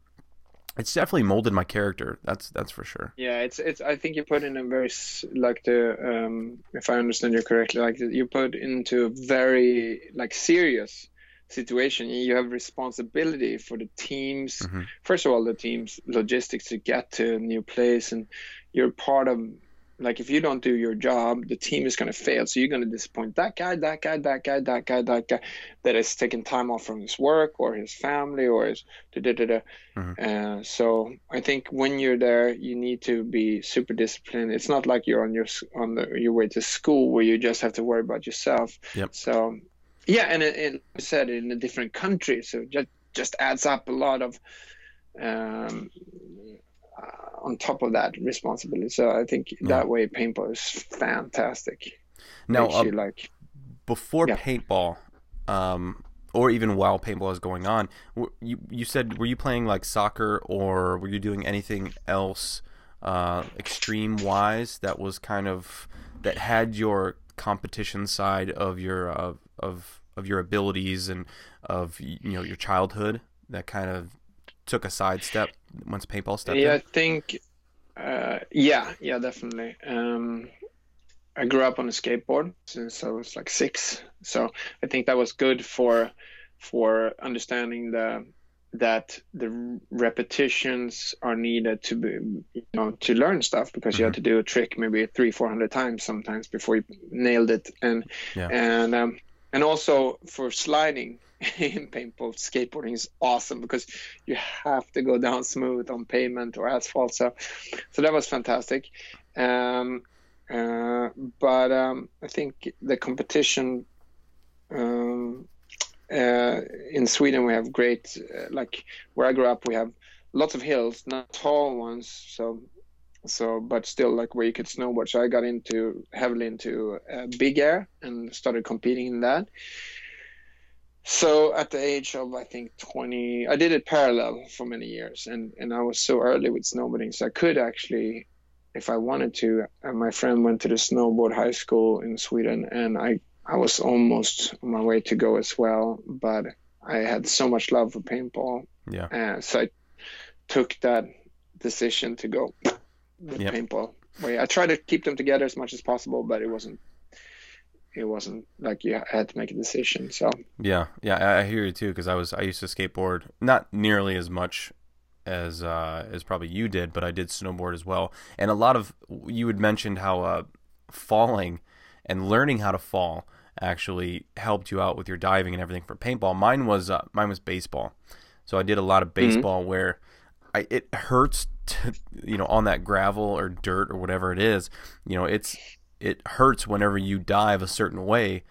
it's definitely molded my character. That's that's for sure. Yeah, it's it's. I think you put in a very like the um, if I understand you correctly, like you put into a very like serious situation. You have responsibility for the teams. Mhm. First of all, the team's logistics to get to a new place, and you're part of. Like if you don't do your job, the team is going to fail. So you're going to disappoint that guy, that guy, that guy, that guy, that guy that is taking time off from his work or his family or his da da da da. Uh, so I think when you're there, you need to be super disciplined. It's not like you're on your on the, your way to school where you just have to worry about yourself. Yep. So yeah, and it, it I said in a different country, so just just adds up a lot of um, on top of that responsibility. So I think that way paintball is fantastic. Now, uh, like before Yeah. paintball, um, or even while paintball is going on, you you said were you playing like soccer or were you doing anything else uh, extreme wise that was kind of that had your competition side of your uh, of of your abilities and of you know your childhood that kind of took a sidestep once paintball stepped in. Yeah, I think, uh, yeah, yeah, definitely. Um, I grew up on a skateboard since I was like six, so I think that was good for for understanding the that the repetitions are needed to be you know to learn stuff because you had to do a trick maybe three four hundred times sometimes before you nailed it and Yeah. and um, and also for sliding in paintball skateboarding is awesome because you have to go down smooth on pavement or asphalt. So so that was fantastic. Um, uh, but um, I think the competition um, uh, in Sweden we have great uh, like where I grew up we have lots of hills not tall ones. So so but still like where you could snowboard. So I got into heavily into uh, big air and started competing in that so at the age of I think 20 I did it parallel for many years and and I was so early with snowboarding so I could actually if I wanted to and my friend went to the snowboard high school in Sweden and I I was almost on my way to go as well but I had so much love for paintball Yeah. uh, so I took that decision to go with Yep. paintball way I tried to keep them together as much as possible but it wasn't it wasn't like you had to make a decision so Yeah, yeah, I, hear you too because I was I used to skateboard not nearly as much as uh, as probably you did, but I did snowboard as well. And a lot of you had mentioned how uh, falling and learning how to fall actually helped you out with your diving and everything for paintball. Mine was uh, mine was baseball, so I did a lot of baseball where I, it hurts to you know on that gravel or dirt or whatever it is. You know, it's it hurts whenever you dive a certain way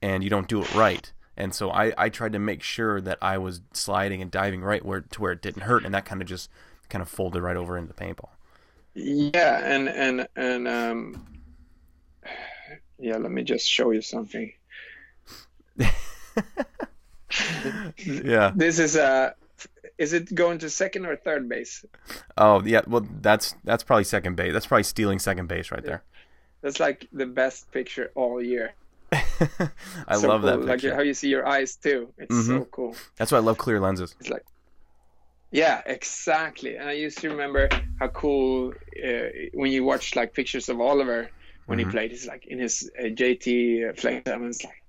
and you don't do it right. And so I, I tried to make sure that I was sliding and diving right where to where it didn't hurt, and that kind of just kind of folded right over into paintball. Yeah, and and and um, yeah. Let me just show you something. Yeah. This is uh Is it going to second or third base? Oh yeah. Well, that's that's probably second base. That's probably stealing second base right there. That's like the best picture all year. I So love that picture. Like how you see your eyes too. It's so Mhm. cool. That's why I love clear lenses. It's like, yeah, exactly. And I used to remember how cool uh, when you watch like pictures of Oliver when Mhm. he played. It's like in his uh, JT flex. Mean, it's like,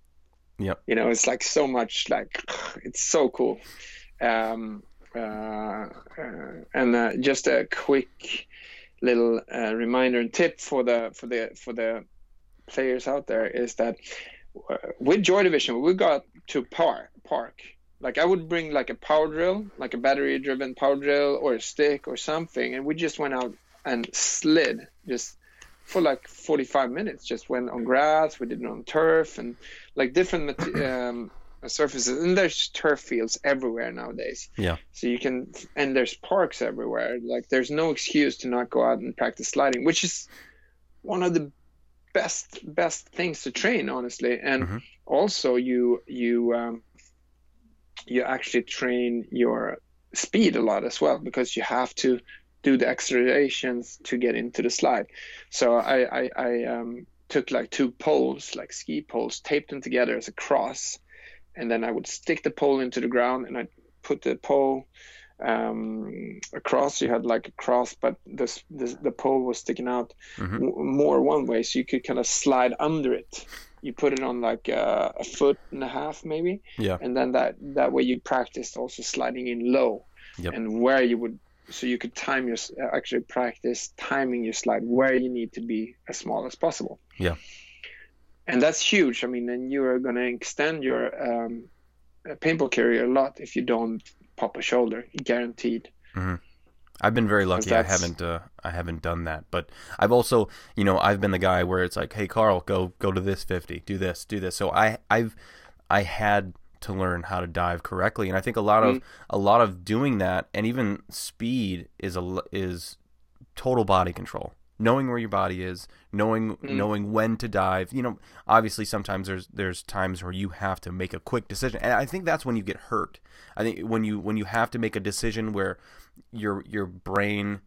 Yep. you know, it's like so much like it's so cool. Um, uh, uh, and uh, just a quick little uh, reminder and tip for the for the for the players out there is that uh, with Joy Division we got to par park. Like I would bring like a power drill, like a battery driven power drill or a stick or something, and we just went out and slid just for like 45 minutes. Just went on grass, we did it on turf and like different um, surfaces. And there's turf fields everywhere nowadays. Yeah. So you can, and there's parks everywhere. Like there's no excuse to not go out and practice sliding, which is one of the best best things to train, honestly. And Mhm. also you you um, you actually train your speed a lot as well because you have to do the accelerations to get into the slide. So I I, I um, took like two poles, like ski poles, taped them together as a cross, and then I would stick the pole into the ground, and I'd put the pole um, across. You had like a cross, but this, this the pole was sticking out Mhm. w- more one way, so you could kind of slide under it. You put it on like uh, a foot and a half, maybe, Yeah. and then that that way you practiced also sliding in low, Yep. and where you would. So you could time your actually practice timing your slide where you need to be as small as possible. Yeah. And that's huge. I mean, then you're going to extend your um, uh, paintball career a lot if you don't pop a shoulder, guaranteed. Mm-hmm. I've been very lucky. I haven't uh, I haven't done that, but I've also you know I've been the guy where it's like, hey Carl, go go to this fifty, do this, do this. So I I've I had to learn how to dive correctly, and I think a lot of a lot of doing that, and even speed is a is total body control. Knowing where your body is, knowing knowing when to dive. You know, obviously sometimes there's there's times where you have to make a quick decision, and I think that's when you get hurt. I think when you when you have to make a decision where your your brain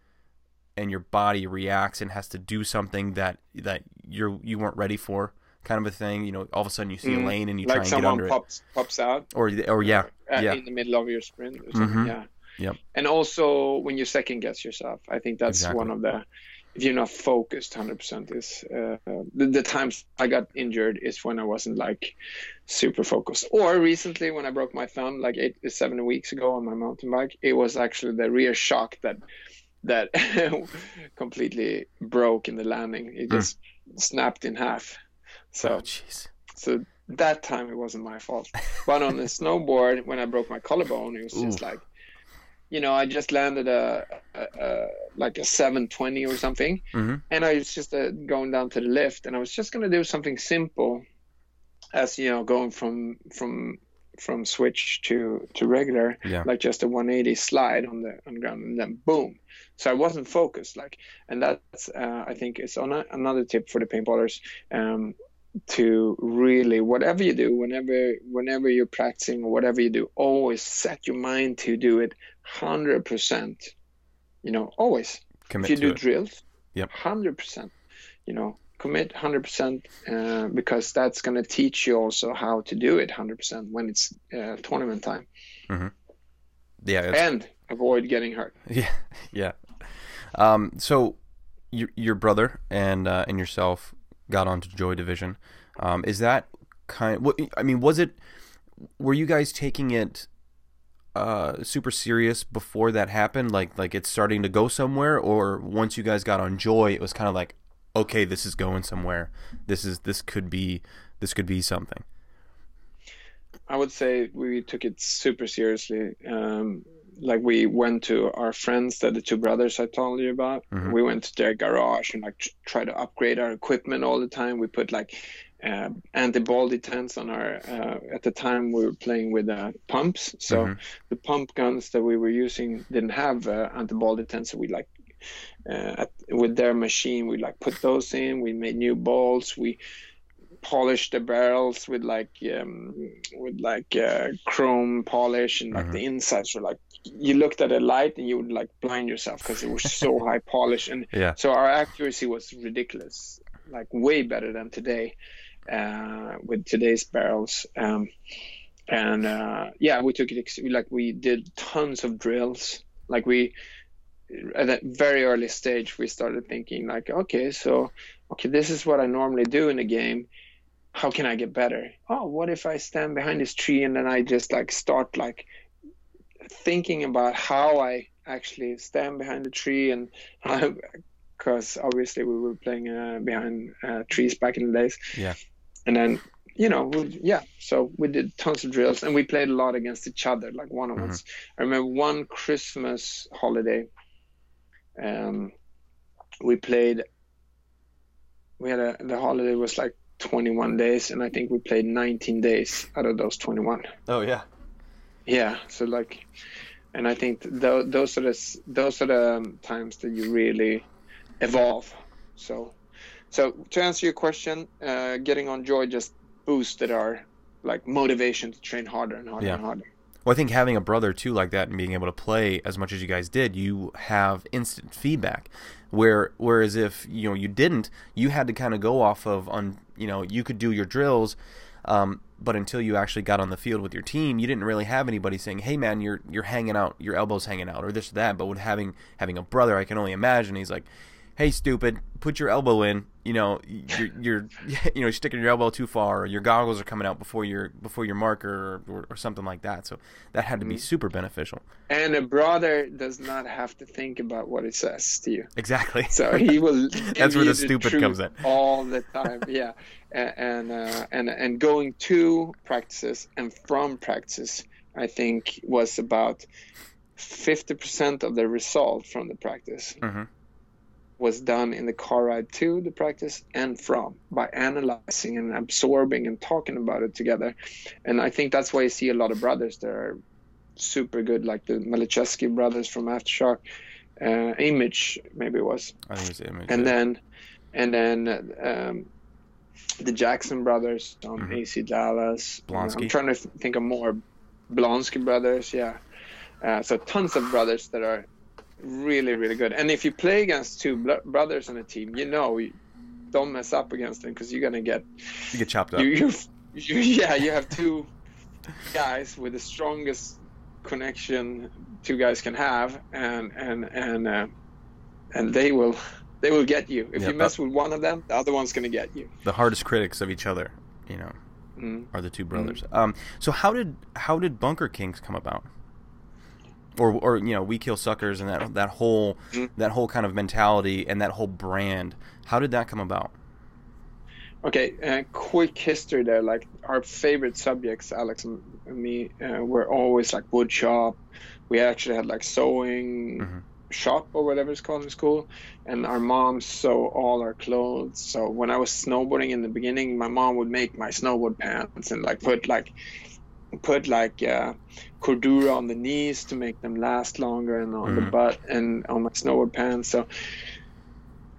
and your body reacts and has to do something that that you're you weren't ready for, kind of a thing. You know, all of a sudden you see a Mm. lane and you try like and get someone under pops pops out or or yeah, uh, yeah, in the middle of your sprint or something. Mhm. Yeah. Yep. And also when you second guess yourself, I think that's Exactly. one of the if you're not focused 100% is uh, the, the times I got injured is when I wasn't like super focused. Or recently when I broke my thumb like eight seven weeks ago on my mountain bike, it was actually the rear shock that that completely broke in the landing. It Hmm. just snapped in half. So oh so that time it wasn't my fault. But on the snowboard, when I broke my collarbone, it was just like, you know, I just landed a, a, a like a 720 or something, Mhm. and I was just uh, going down to the lift, and I was just gonna do something simple, as you know, going from from from switch to to regular, yeah, like just a 180 slide on the on the ground, and then boom. So I wasn't focused, like, and that's uh, I think is on a, another tip for the paintballers. Um, to really whatever you do whenever whenever you're practicing or whatever you do always set your mind to do it 100% you know always commit if you do it. drills Yep. 100% you know commit 100% uh, because that's going to teach you also how to do it 100% when it's uh, tournament time Yeah, it's, and avoid getting hurt yeah, yeah. Um, so your your brother and uh, and yourself got onto Joy Division. Um, is that kind? What I mean, was it? Were you guys taking it uh, super serious before that happened? Like like it's starting to go somewhere, or once you guys got on Joy, it was kind of like, okay, this is going somewhere. This is this could be this could be something. I would say we took it super seriously. Um, like we went to our friends, that the two brothers I told you about. Mhm. We went to their garage and like tr- try to upgrade our equipment all the time. We put like uh, anti-baldy tents on our. Uh, at the time, we were playing with uh, pumps, so Mhm. the pump guns that we were using didn't have uh, anti-baldy tents. So we like uh, at, with their machine, we like put those in. We made new balls. We polished the barrels with like um, with like uh, chrome polish and like Mhm. the insides were like you looked at a light and you would like blind yourself because it was so high polish and Yeah. so our accuracy was ridiculous like way better than today with today's barrels. Um, and uh, yeah we took it like we did tons of drills. Like we at that very early stage we started thinking like okay so okay this is what i normally do in a game. How can i get better? Oh what if i stand behind this tree and then i just like start like thinking about how i actually stand behind the tree? And because obviously we were playing uh, behind uh, trees back in the days. Yeah. And then you know we, yeah so we did tons of drills and we played a lot against each other like one on ones i remember one christmas holiday um we played we had a the holiday was like 21 days and i think we played 19 days out of those 21 Oh yeah. yeah so like and i think th- those are the those are the um, times that you really evolve. So so to answer your question uh, getting on joy just boosted our like motivation to train harder and harder Yeah. and harder Well, I think having a brother too like that and being able to play as much as you guys did, you have instant feedback. Where whereas if you know you didn't, you had to kind of go off of on you know you could do your drills, um, but until you actually got on the field with your team, you didn't really have anybody saying, "Hey man, you're you're hanging out, your elbows hanging out," or this or that. But with having having a brother, I can only imagine he's like, "Hey, stupid, put your elbow in." You know, you're, you're you know sticking your elbow too far, or your goggles are coming out before your before your marker, or, or, or something like that. So that had to be super beneficial. And a brother does not have to think about what it says to you. Exactly. So he will. That's where the stupid truth comes in. all the time. Yeah, and and uh, and, and going to practices and from practices, I think was about fifty percent of the result from the practice hmm was done in the car ride to the practice and from by analyzing and absorbing and talking about it together. And I think that's why you see a lot of brothers that are super good, like the Malicheski brothers from Aftershock, uh, Image maybe it was, I think it's image. and yeah. then and then um, the Jackson brothers on Mhm. AC Dallas. Blonsky. I'm trying to think of more Blonsky brothers. Yeah, uh, so tons of brothers that are really really good. And if you play against two bro- brothers on a team, you know you don't mess up against them because you're gonna get you get chopped up. you, you, you yeah you have two guys with the strongest connection two guys can have and and and uh, and they will they will get you if Yeah, you mess with one of them the other one's gonna get you the hardest critics of each other, you know, mm. are the two brothers. Um, so how did how did Bunker Kings come about? Or, or you know, we kill suckers and that that whole Mhm. that whole kind of mentality and that whole brand. How did that come about? okay uh, quick history there like our favorite subjects alex and me uh, were always like wood shop we actually had like sewing Mhm. shop or whatever it's called in school and our mom sew all our clothes so when i was snowboarding in the beginning my mom would make my snowboard pants and like put like put like uh, cordura on the knees to make them last longer and on the Mhm. butt and on my snowboard pants. So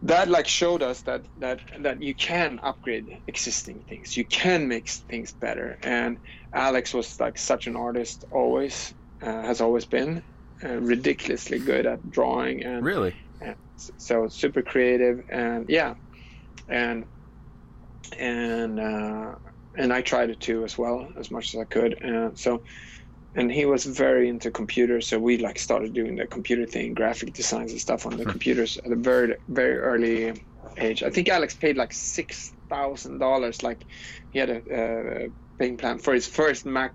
that like showed us that that that you can upgrade existing things. You can make things better. And alex was like such an artist always uh, has always been uh, ridiculously good at drawing and Really? so super creative and yeah. And and uh, and I tried it too as well as much as I could. And so and he was very into computers so we like started doing the computer thing graphic designs and stuff on the Hmm. computers at a very very early age I think Alex paid like six thousand dollars like he had a uh, paying plan for his first Mac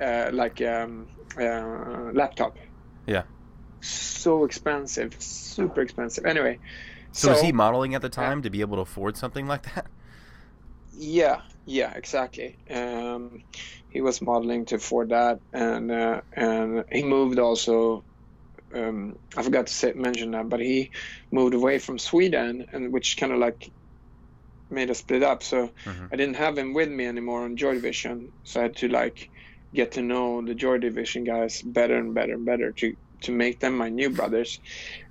uh, like um, uh, laptop Yeah. so expensive super expensive anyway So, was he modeling at the time to be able to afford something like that? Yeah, yeah, exactly. Um, he was modeling to for that, and uh, and he moved also. Um, I forgot to say, mention that, but he moved away from Sweden, and which kind of like made us split up. So Mhm. I didn't have him with me anymore on Joy Division, so I had to like get to know the Joy Division guys better and better and better to to make them my new brothers,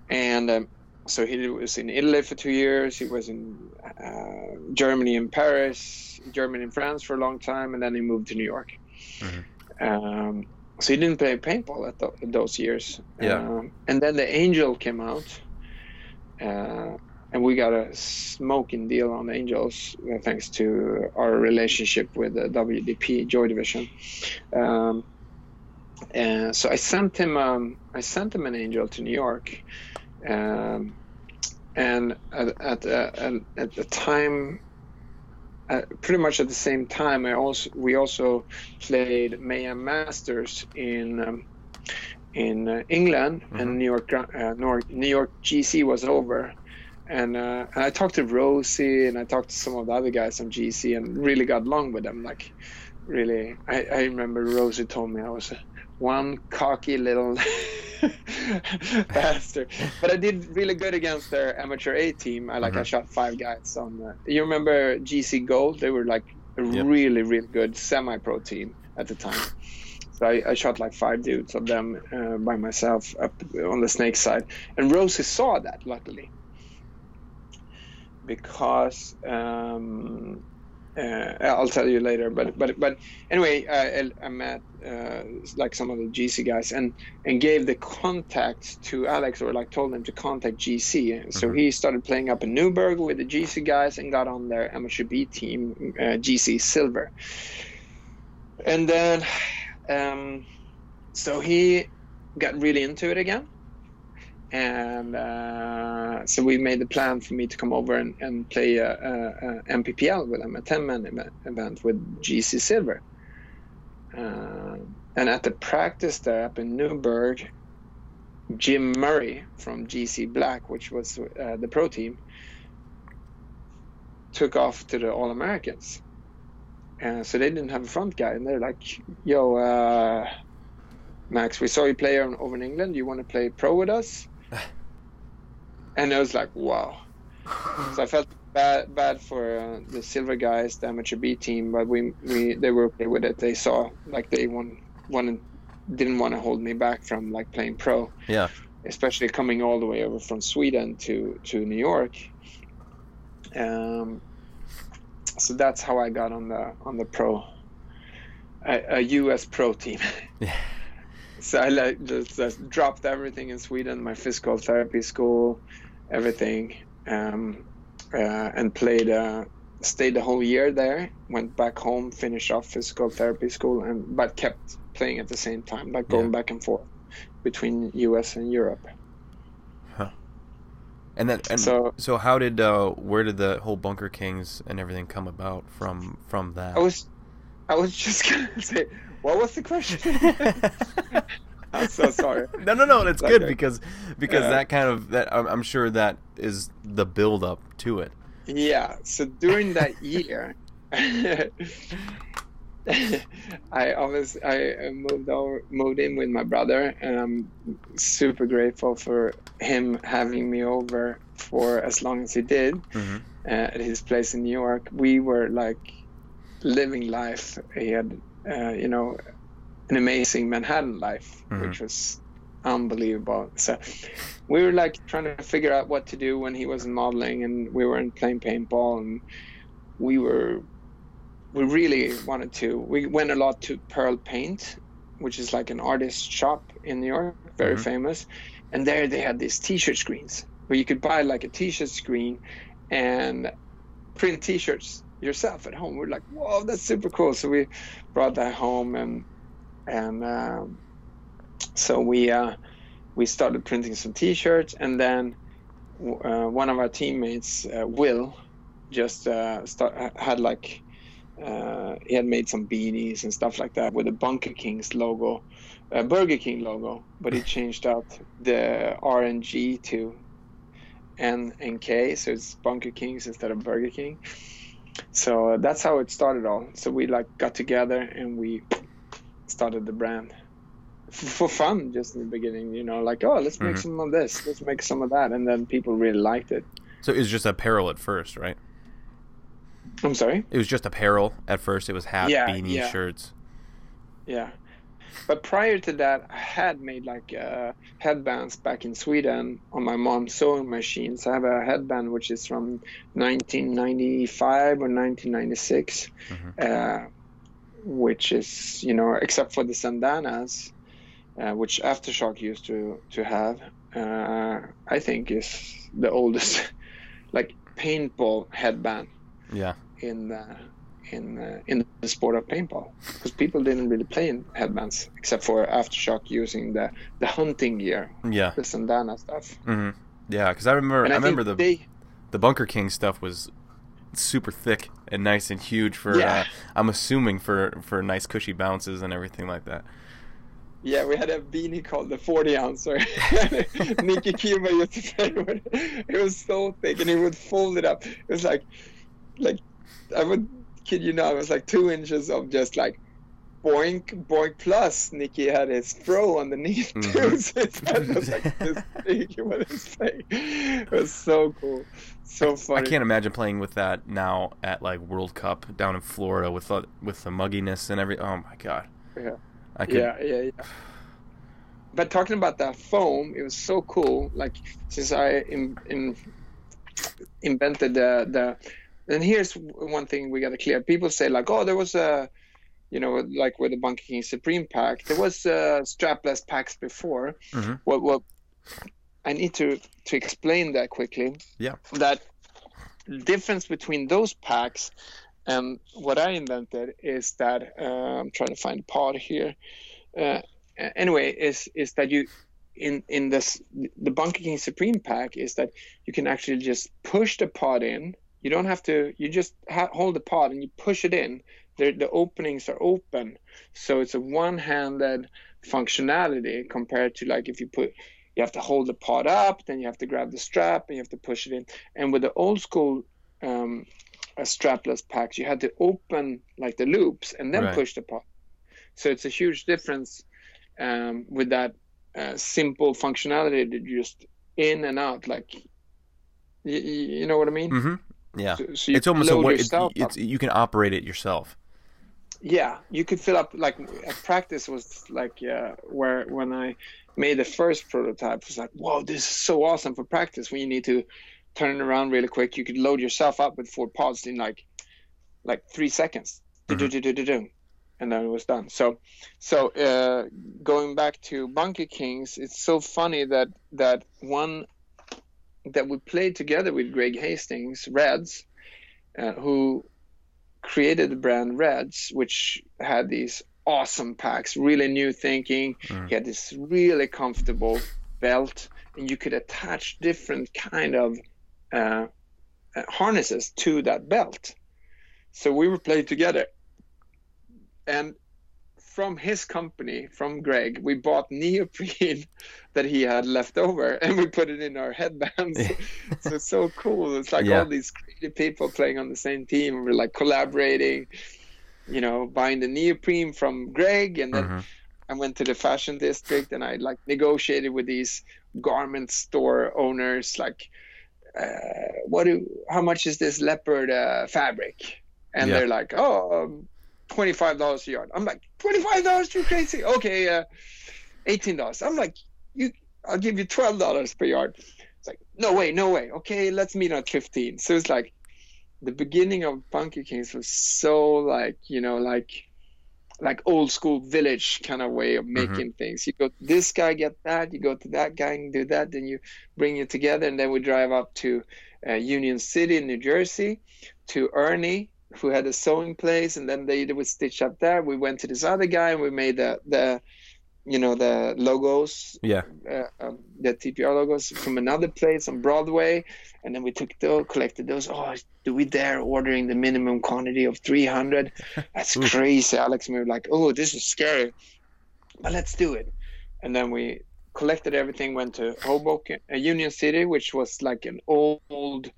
and. Um, so he was in Italy for two years. He was in uh, Germany and Paris, Germany and France for a long time, and then he moved to New York. Mhm. Um, so he didn't play paintball at, th- those years. Yeah. Um, and then the Angel came out, uh, and we got a smoking deal on Angels uh, thanks to our relationship with the WDP Joy Division. Um, and so I sent him um, I sent him an Angel to New York. Um, and at at, uh, at, the time, uh, pretty much at the same time, I also we also played Mayhem Masters in um, in uh, England, Mhm. and New York uh, New York GC was over, and, uh, and I talked to Rosie and I talked to some of the other guys on GC and really got along with them. Like, really, I, I remember Rosie told me I was one cocky little bastard, but I did really good against their amateur A team. I like I Mhm. shot five guys on. Uh, you remember GC Gold? They were like a Yep. really really good semi-pro team at the time. So I, I shot like five dudes of them uh, by myself up on the snake side, and Rosie saw that luckily because um, I'll tell you later. But but but anyway, uh, I met uh, like some of the GC guys and and gave the contact to Alex or like told him to contact GC. So Mhm. he started playing up in Newburgh with the GC guys and got on their amateur B team, uh, GC Silver. And then, um, so he got really into it again. And uh, so we made the plan for me to come over and, and play a, a, a NPPL with him, a 10 man event, with GC Silver. Uh, and at the practice there up in Newburgh, Jim Murray from GC Black, which was uh, the pro team, took off to the All Americans. Uh, so they didn't have a front guy, and they're like, "Yo, uh, Max, we saw you play over in England. You want to play pro with us?" And I was like, "Wow." so I felt bad bad for uh, the silver guys, the amateur B team, but we, we they were okay with it. They saw like they won, wanted, didn't want to hold me back from like playing pro, Yeah. especially coming all the way over from Sweden to to New York. Um, so that's how I got on the on the pro, a, a U.S. pro team. So I like just, just dropped everything in Sweden, my physical therapy school, everything, um, uh, and played. Uh, stayed the whole year there. Went back home, finished off physical therapy school, and but kept playing at the same time, like going Yeah. back and forth between U.S. and Europe. Huh. And then and so, So- how did uh where did the whole Bunker Kings and everything come about from from that? I was, I was just gonna say, what was the question? I'm so sorry. no, no, no. That's Like good because because Yeah. that kind of that I'm, I'm sure that is the build up to it. Yeah. So during that year, I always I moved over, moved in with my brother, and I'm super grateful for him having me over for as long as he did hmm uh, at his place in New York. We were like living life. He had, uh, you know, an amazing Manhattan life, Mhm. which was unbelievable. So we were like trying to figure out what to do when he wasn't modeling, and we weren't playing paintball, and we were. We really wanted to. We went a lot to Pearl Paint, which is like an artist shop in New York, very Mhm. famous. And there they had these T-shirt screens where you could buy like a T-shirt screen and print T-shirts yourself at home. We're like, whoa, that's super cool. So we brought that home and and um, so we uh, we started printing some T-shirts and then uh, one of our teammates, uh, Will, just uh, start, had like uh, he had made some beanies and stuff like that with the Bunker Kings logo, uh, Burger King logo, but he changed out the R and G to N and K, so it's Bunker Kings instead of Burger King. So uh, that's how it started all. So we like got together and we started the brand for fun, just in the beginning. You know, like oh, let's make Mhm. some of this, let's make some of that, and then people really liked it. So it was just apparel at first, right? I'm sorry. It was just apparel at first. It was hats, Yeah, beanies, yeah. shirts. Yeah. But prior to that, I had made like uh, headbands back in Sweden on my mom's sewing machines. I have a headband which is from 1995 or 1996, Mhm. uh, which is, you know, except for the sandanas, uh, which Aftershock used to, to have, uh, I think is the oldest, like paintball headband Yeah. in uh, in uh, in the sport of paintball because people didn't really play in headbands except for aftershock using the the hunting gear, Yeah. the sandana stuff. hmm Yeah, because I remember. And I, I, remember the they the Bunker King stuff was super thick and nice and huge for. Yeah. Uh, I'm assuming for for nice cushy bounces and everything like that. yeah we had a beanie called the 40 ouncer. Nicky Cuba used to play with it. It was so thick and he would fold it up. It was like like I would kid you not, it was like two inches of just like. Boink, boink plus Nicky had his fro underneath too, Mhm. so his head was like this big with his face. It was so cool, so funny. I can't imagine playing with that now at like World Cup down in Florida with the, with the mugginess and every. Oh my god. Yeah. I could. Yeah, yeah, yeah. But talking about that foam, it was so cool. Like since I in, in, invented the the and here's one thing we got to clear. People say like, oh, there was a, you know, like with the Bunker King Supreme pack, there was uh, strapless packs before. Mm-hmm. Well, well, I need to to explain that quickly. Yeah. That difference between those packs and what I invented is that uh, I'm trying to find a pod here. Uh, anyway, is is that you in in this the Bunker King Supreme pack is that you can actually just push the pod in. You don't have to. You just ha- hold the pod and you push it in. The the openings are open, so it's a one-handed functionality compared to like if you put you have to hold the pod up, then you have to grab the strap and you have to push it in. And with the old school um, uh, strapless packs, you had to open like the loops and then Right. push the pod. So it's a huge difference um, with that uh, simple functionality that you just in and out, like you, you know what I mean. Mm-hmm. Yeah. So, so It's almost a way. It's, it's you can operate it yourself. yeah you could fill up like practice was like uh, where when i made the first prototype it was like whoa this is so awesome for practice when you need to turn it around really quick you could load yourself up with four pods in like like three seconds Du-du-du-du-du-du. and then it was done so so uh, going back to bunker kings it's so funny that that one that we played together with greg hastings reds uh, who created the brand Reds, which had these awesome packs, really new thinking. Mm. He had this really comfortable belt, and you could attach different kind of uh, uh, harnesses to that belt. So we were playing together, and from his company, from Greg, we bought neoprene that he had left over, and we put it in our headbands. so it's so cool. It's like Yeah. all these creative people playing on the same team. We're like collaborating, you know, buying the neoprene from Greg, and then Mhm. I went to the fashion district and I like negotiated with these garment store owners, like, uh, what do, how much is this leopard uh, fabric? And Yeah. they're like, oh, um, twenty-five dollars a yard. I'm like, twenty-five dollars? You crazy? Okay, uh, eighteen dollars. I'm like, you, I'll give you twelve dollars per yard. It's like, no way, no way. Okay, let's meet at fifteen. So it's like, the beginning of Bunker Kings was so like, you know, like like old school village kind of way of making things. You go this guy, get that. You go to that guy and do that. Then you bring it together, and then we drive up to uh, Union City, New Jersey, to Ernie, who had a sewing place, and then they would stitch up there. We went to this other guy, and we made the the you know the logos Yeah. uh, um, the TPR logos from another place on Broadway, and then we took those, collected those. Oh, do we dare ordering the minimum quantity of 300? That's crazy, Alex. And we were like, oh, this is scary, but let's do it. And then we collected everything, went to Hoboken, uh, Union City, which was like an old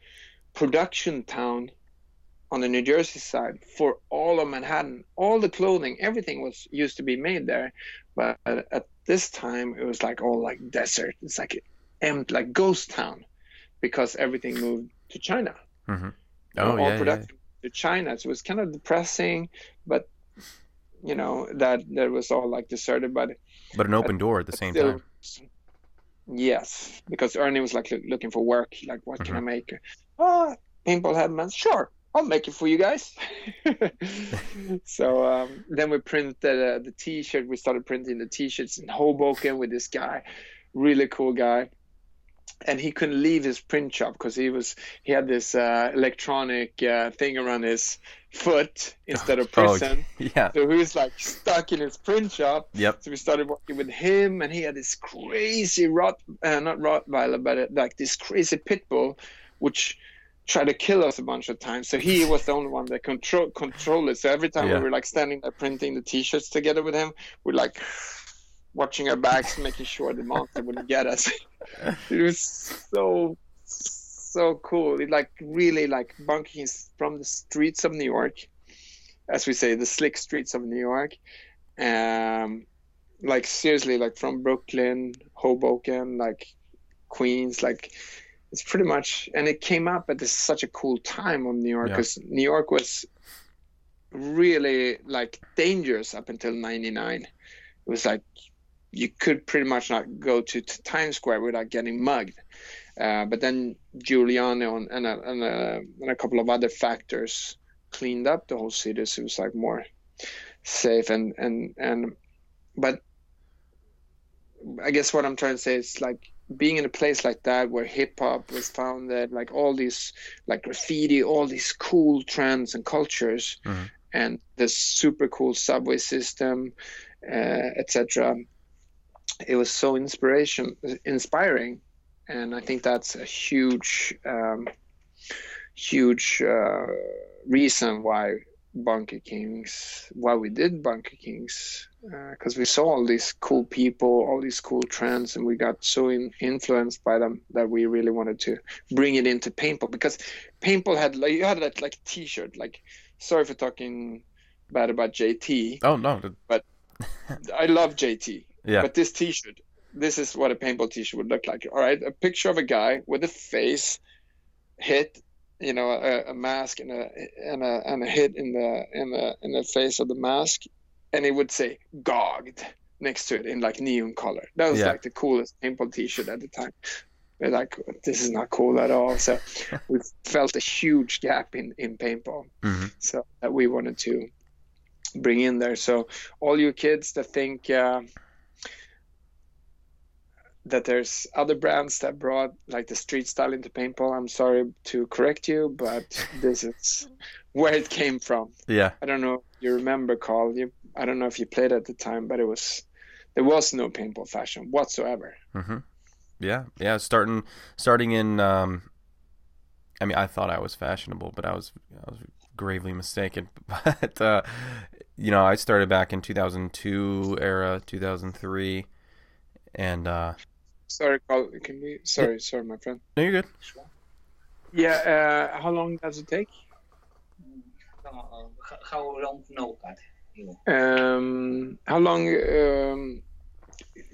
production town on the New Jersey side for all of Manhattan. All the clothing, everything was used to be made there, but at this time it was like all like desert. It's like empty, like ghost town, because everything moved to China. Mhm. Know, Oh, all yeah, yeah, to China. So it was kind of depressing, but you know that that was all like deserted. But But an open door at the same still- time. Yes, because Ernie was like loo- looking for work. Like, what can I make? Oh, paintball headbands. Sure, I'll make it for you guys. so um, then we printed uh, the T-shirt. We started printing the T-shirts in Hoboken with this guy, really cool guy. And he couldn't leave his print shop because he was he had this uh, electronic uh, thing around his foot instead of prison. Oh. Yeah. So he was like stuck in his print shop. Yep. So we started working with him, and he had this crazy rot, uh, not Rottweiler, but uh, like this crazy pit bull, which tried to kill us a bunch of times. So he was the only one that control controlled it. So every time Yeah. we were like standing there printing the T-shirts together with him, we're like watching our backs, making sure the monster wouldn't get us. it was so so cool. It like really like bunking from the streets of New York, as we say, the slick streets of New York. Um, like seriously, like from Brooklyn, Hoboken, like Queens, like it's pretty much. And it came up at this, such a cool time of New York Yeah. because New York was really like dangerous up until '99. It was like you could pretty much not go to, to Times Square without getting mugged. Uh, but then Giuliani and, and, a, and, a, and a couple of other factors cleaned up the whole city, so it was like more safe and and and. But I guess what I'm trying to say is like being in a place like that where hip hop was founded, like all these like graffiti, all these cool trends and cultures, mm-hmm. and the super cool subway system, uh, etc. It was so inspiration inspiring, and I think that's a huge, um, huge uh, reason why Bunker Kings, why we did Bunker Kings, because uh, we saw all these cool people, all these cool trends, and we got so in, influenced by them that we really wanted to bring it into paintball. Because paintball had like you had that like T-shirt. Like, sorry for talking bad about JT. Oh no, but I love JT. Yeah. But this T-shirt, this is what a paintball T-shirt would look like. All right, a picture of a guy with a face hit you know a, a, mask and a and a and a hit in the in the in the face of the mask and it would say gogged next to it in like neon color. That was Yeah. like the coolest paintball t-shirt at the time. We're like this is not cool at all. So we felt a huge gap in in paintball. Mhm. so that we wanted to bring in there. So all you kids that think uh, that there's other brands that brought like the street style into paintball i'm sorry to correct you but this is where it came from yeah, i don't know if you remember carl you i don't know if you played at the time but it was there was no paintball fashion whatsoever hmm yeah, yeah. Starting starting in, um, I mean, I thought I was fashionable, but I was I was gravely mistaken. But uh, you know, I started back in 2002 era, 2003, and uh, sorry carl can we sorry sorry my friend no, you're good. yeah uh, how long does it take Uh, how long no cut? Um how long um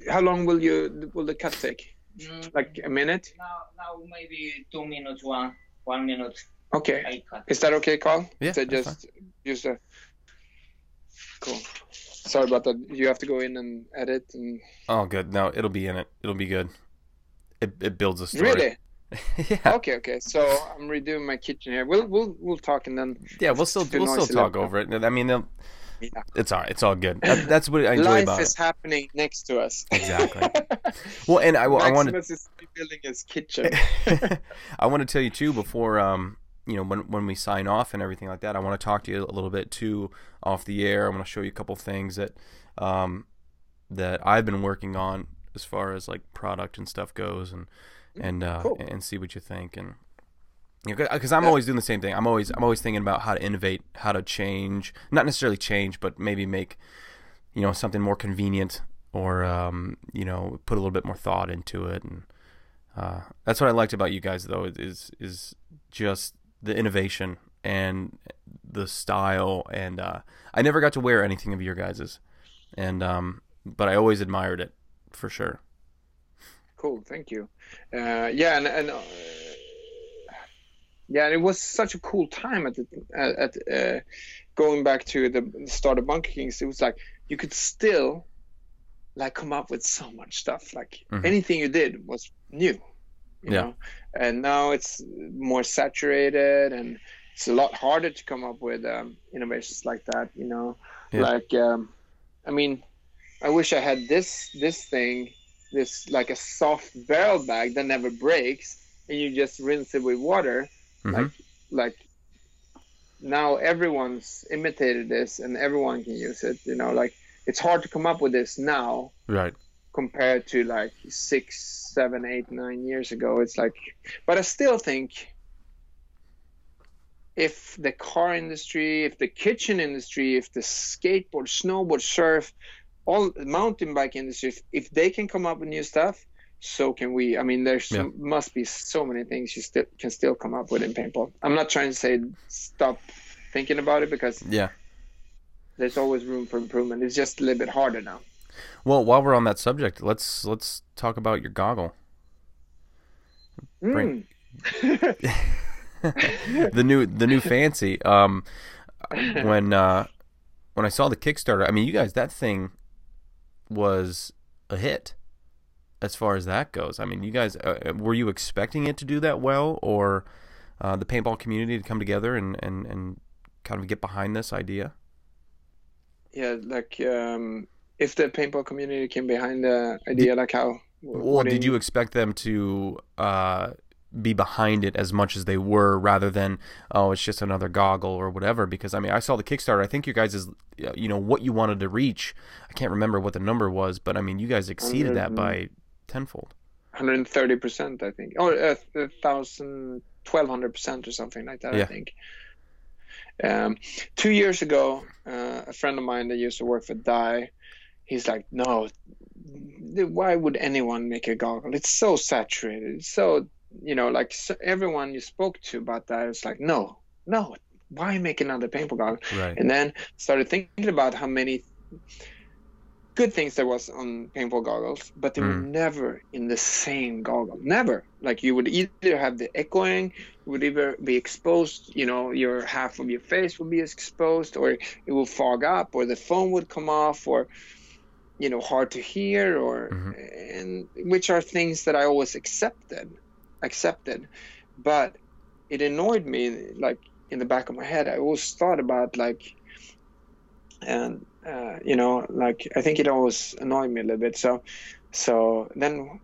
how long will you will the cut take Mm, like a minute now, now maybe two minutes, one one minute. okay Is that okay, Carl? Yeah, To that's just use the. Cool. Sorry about that. You have to go in and edit and. Oh, good. No, it'll be in it. It'll be good. It it builds a story. Really? yeah, Okay, okay. So I'm redoing my kitchen here. We'll we'll we'll talk and then. yeah. We'll still we'll still talk over it. I mean, they'll- Yeah. it's all right. It's all good. That, that's what I enjoy Life about is it. happening next to us. Exactly. Well, and I, I wanted Maximus is rebuilding his kitchen. I want to tell you too before um you know when when we sign off and everything like that. I want to talk to you a little bit too off the air. I want to show you a couple things that um that I've been working on as far as like product and stuff goes and and uh cool. and see what you think and you know, because I'm always doing the same thing. I'm always I'm always thinking about how to innovate, how to change, not necessarily change, but maybe make you know something more convenient or um, you know put a little bit more thought into it and uh, that's what I liked about you guys though is is just the innovation and the style and uh, I never got to wear anything of your guys's and um, but I always admired it for sure. Cool, thank you. Uh, yeah, and, and uh, yeah, it was such a cool time at the at, at uh, going back to the start of Bunker Kings. It was like you could still like come up with so much stuff. Like Mhm. anything you did was new, you Yeah. know. And now it's more saturated and it's a lot harder to come up with um, innovations like that. You know, Yeah. like um, I mean, I wish I had this this thing this like a soft barrel bag that never breaks and you just rinse it with water Mhm. like like now everyone's imitated this and everyone can use it you know like it's hard to come up with this now Right. compared to like six seven eight nine years ago it's like but i still think if the car industry if the kitchen industry if the skateboard snowboard surf all mountain bike industry if, if they can come up with new stuff so can we i mean there Yeah. must be so many things you still can still come up with in paintball i'm not trying to say stop thinking about it because Yeah. there's always room for improvement it's just a little bit harder now Well, while we're on that subject, let's let's talk about your goggle. Bring- Mm. the new the new fancy. Um, when uh, when I saw the Kickstarter, I mean, you guys, that thing was a hit. as far as that goes. I mean, you guys, uh, were you expecting it to do that well, or uh, the paintball community to come together and, and, and kind of get behind this idea? Yeah, like um, if the paintball community came behind the idea, like how? Well, did you expect them to uh, be behind it as much as they were, rather than oh, it's just another goggle or whatever? Because I mean, I saw the Kickstarter. I think you guys is you know what you wanted to reach. I can't remember what the number was, but I mean, you guys exceeded that by tenfold. 130 percent, I think, or uh, a thousand, twelve hundred percent, or something like that. Yeah. I think. Um, two years ago, uh, a friend of mine that used to work for Dye, he's like, "No, why would anyone make a goggle? It's so saturated. It's so, you know, like so everyone you spoke to about that is like, no, no, why make another paintball goggle? Right. And then started thinking about how many good things there was on paintball goggles, but they were Mm. never in the same goggle. Never. Like you would either have the echoing, you would either be exposed, you know, your half of your face would be exposed, or it will fog up, or the phone would come off, or you know, hard to hear, or Mhm. and which are things that I always accepted, accepted, but it annoyed me. Like in the back of my head, I always thought about like, and uh, you know, like I think it always annoyed me a little bit. So, so then